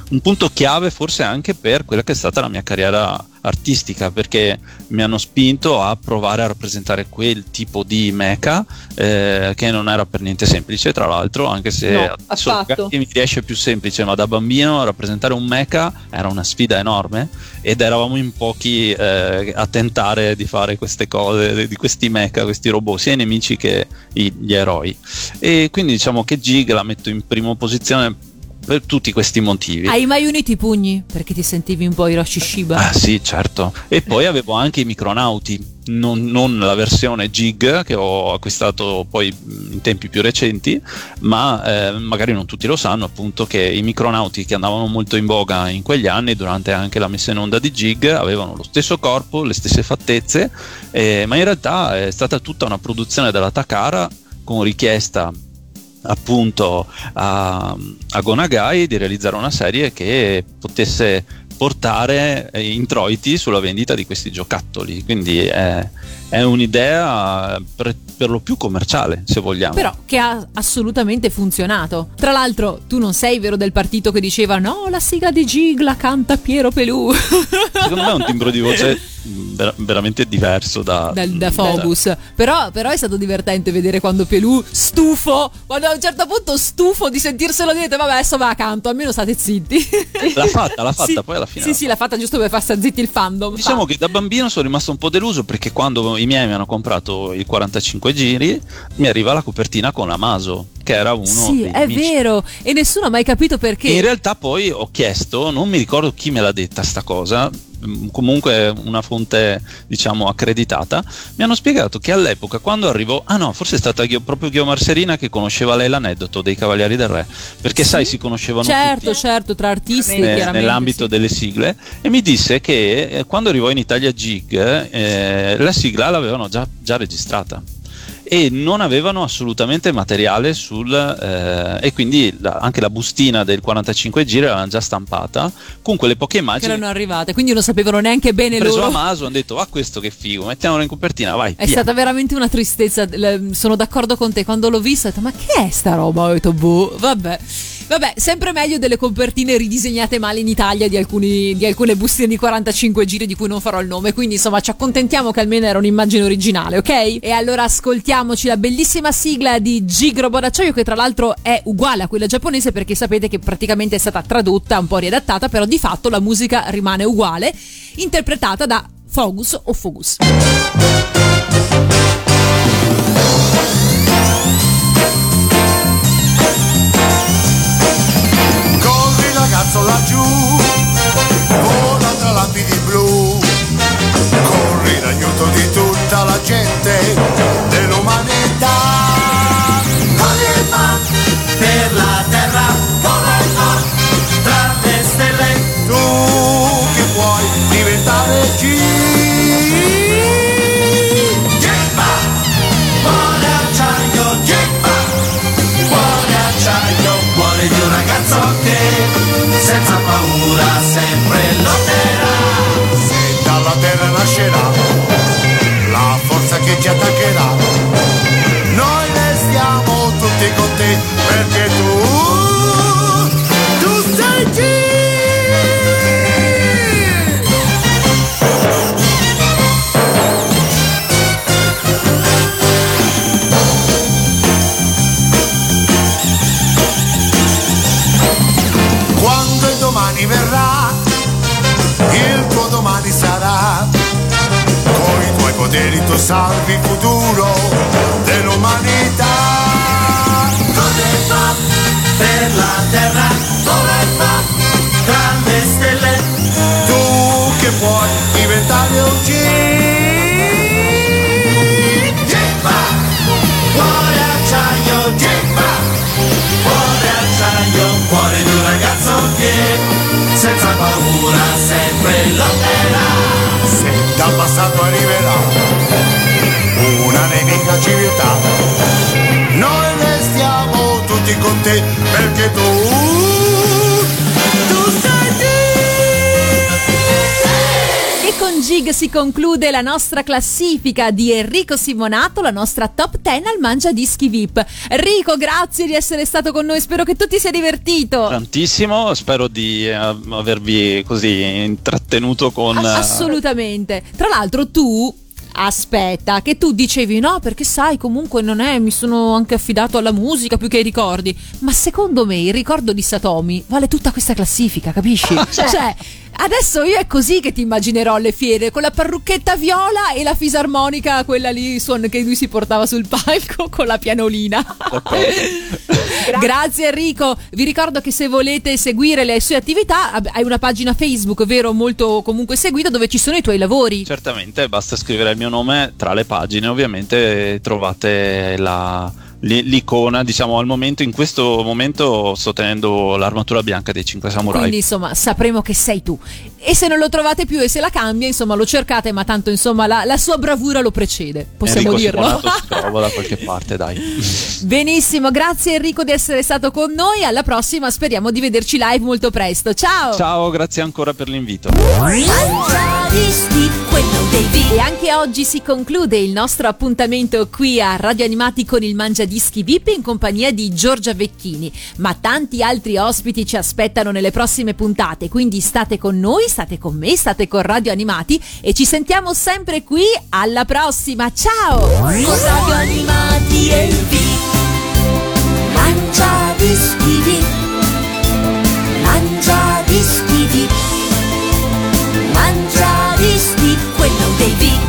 C: un punto chiave forse anche per quella che è stata la mia carriera artistica perché mi hanno spinto a provare a rappresentare quel tipo di mecha eh, che non era per niente semplice tra l'altro anche se
I: no,
C: adesso mi riesce più semplice ma da bambino rappresentare un mecha era una sfida enorme ed eravamo in pochi eh, a tentare di fare queste cose di questi mecha, questi robot sia i nemici che gli eroi. E quindi diciamo che Jig la metto in prima posizione per tutti questi motivi.
B: Hai mai unito i pugni? Perché ti sentivi un po' Hiroshi Shiba?
C: Ah sì, certo. E poi <laughs> avevo anche i micronauti. Non, non, la versione Jig che ho acquistato poi in tempi più recenti, ma eh, magari non tutti lo sanno appunto che i micronauti che andavano molto in voga in quegli anni, durante anche la messa in onda di Jig, avevano lo stesso corpo, le stesse fattezze, eh, ma in realtà è stata tutta una produzione della Takara con richiesta appunto a, a Gonagai di realizzare una serie che potesse portare introiti sulla vendita di questi giocattoli. Quindi è, è un'idea per, per, lo più commerciale, se vogliamo.
B: Però che ha assolutamente funzionato. Tra l'altro, tu non sei vero del partito che diceva no, la sigla di Gigla canta Piero Pelù. <laughs>
C: Secondo me è un timbro di voce ver- veramente diverso da,
B: da, da Fobus. Da... Però, però, è stato divertente vedere quando Pelù, stufo, quando a un certo punto stufo di sentirselo dire, vabbè, adesso va accanto, almeno state zitti.
C: L'ha fatta, l'ha fatta, sì, <laughs> poi alla fine.
B: Sì, sì, l'ha fatta giusto per far stare zitti il fandom.
C: Diciamo
B: fa.
C: che da bambino sono rimasto un po' deluso perché quando i miei mi hanno comprato il 45 giri, mi arriva la copertina con Amaso che era uno
B: sì, è
C: amici.
B: vero e nessuno ha mai capito perché
C: e in realtà poi ho chiesto non mi ricordo chi me l'ha detta sta cosa comunque una fonte diciamo accreditata, mi hanno spiegato che all'epoca quando arrivò, ah no, forse è stata Ghio, proprio Ghiomar Serina che conosceva lei l'aneddoto dei Cavalieri del Re, perché sì? sai si conoscevano
B: certo,
C: tutti
B: certo, tra artisti
C: ne, nell'ambito sì. delle sigle e mi disse che eh, quando arrivò in Italia Gig eh, la sigla l'avevano già, già registrata e non avevano assolutamente materiale sul eh, e quindi la, anche la bustina del 45 giri l'avevano già stampata con quelle poche immagini.
B: che erano arrivate quindi non sapevano neanche bene
C: preso
B: loro.
C: preso Amaso hanno detto ah questo che figo mettiamolo in copertina vai
B: è via. stata veramente una tristezza sono d'accordo con te quando l'ho vista ho detto ma che è sta roba? Ho detto boh vabbè Vabbè, sempre meglio delle copertine ridisegnate male in Italia di, alcuni, di, alcune bustine di 45 giri di cui non farò il nome. Quindi insomma ci accontentiamo che almeno era un'immagine originale, ok? E allora ascoltiamoci la bellissima sigla di Gigro Bodacciaio che tra l'altro è uguale a quella giapponese perché sapete che praticamente è stata tradotta, un po' riadattata, però di fatto la musica rimane uguale, interpretata da Fogus o Fogus.
J: Ragazzo laggiù, vola
G: sempre lotterà.
J: Se dalla terra nascerà la forza che ci attaccherà, noi restiamo tutti con te perché tu, salvi il futuro dell'umanità.
G: Come fa per la terra? Come fa tra le stelle?
J: Tu che puoi diventare un G.
G: Gemma, cuore acciaio, gemma, cuore acciaio, cuore di un ragazzo che senza paura sempre lotterà.
J: Se dal passato arriverà tutti con te perché tu, tu sei G.
B: E con Gig si conclude la nostra classifica di Enrico Simonato, la nostra top 10 al Mangia Dischi VIP. Enrico, grazie di essere stato con noi, spero che tu ti sia divertito.
C: Tantissimo, spero di eh, avervi così intrattenuto con...
B: Ass- assolutamente. Tra l'altro tu Aspetta, che tu dicevi no, perché sai, comunque non è, mi sono anche affidato alla musica più che ai ricordi. Ma secondo me il ricordo di Satomi vale tutta questa classifica, capisci? <laughs> cioè, adesso io è così che ti immaginerò alle fiere, con la parrucchetta viola e la fisarmonica, quella lì suon- che lui si portava sul palco <laughs> con la pianolina. <laughs> Grazie Enrico, vi ricordo che se volete seguire le sue attività hai una pagina Facebook, vero, molto comunque seguita dove ci sono i tuoi lavori.
C: Certamente, basta scrivere il mio nome tra le pagine, ovviamente trovate la- l'icona, diciamo al momento, in questo momento sto tenendo l'armatura bianca dei 5 samurai.
B: Quindi insomma sapremo che sei tu. E se non lo trovate più e se la cambia, insomma lo cercate, ma tanto insomma la, la sua bravura lo precede. Possiamo
C: Enrico
B: dirlo.
C: Si <laughs> trova da qualche parte, dai.
B: Benissimo, grazie Enrico di essere stato con noi. Alla prossima, speriamo di vederci live molto presto. Ciao!
C: Ciao, grazie ancora per l'invito.
B: E anche oggi si conclude il nostro appuntamento qui a Radio Animati con il Mangia Dischi VIP in compagnia di Giorgia Vecchini. Ma tanti altri ospiti ci aspettano nelle prossime puntate, quindi state con noi, state con me, state con Radio Animati e ci sentiamo sempre qui. Alla prossima, ciao!
K: Con Radio Animati e V lancia dischi di lancia dischi di lancia dischi quello dei vi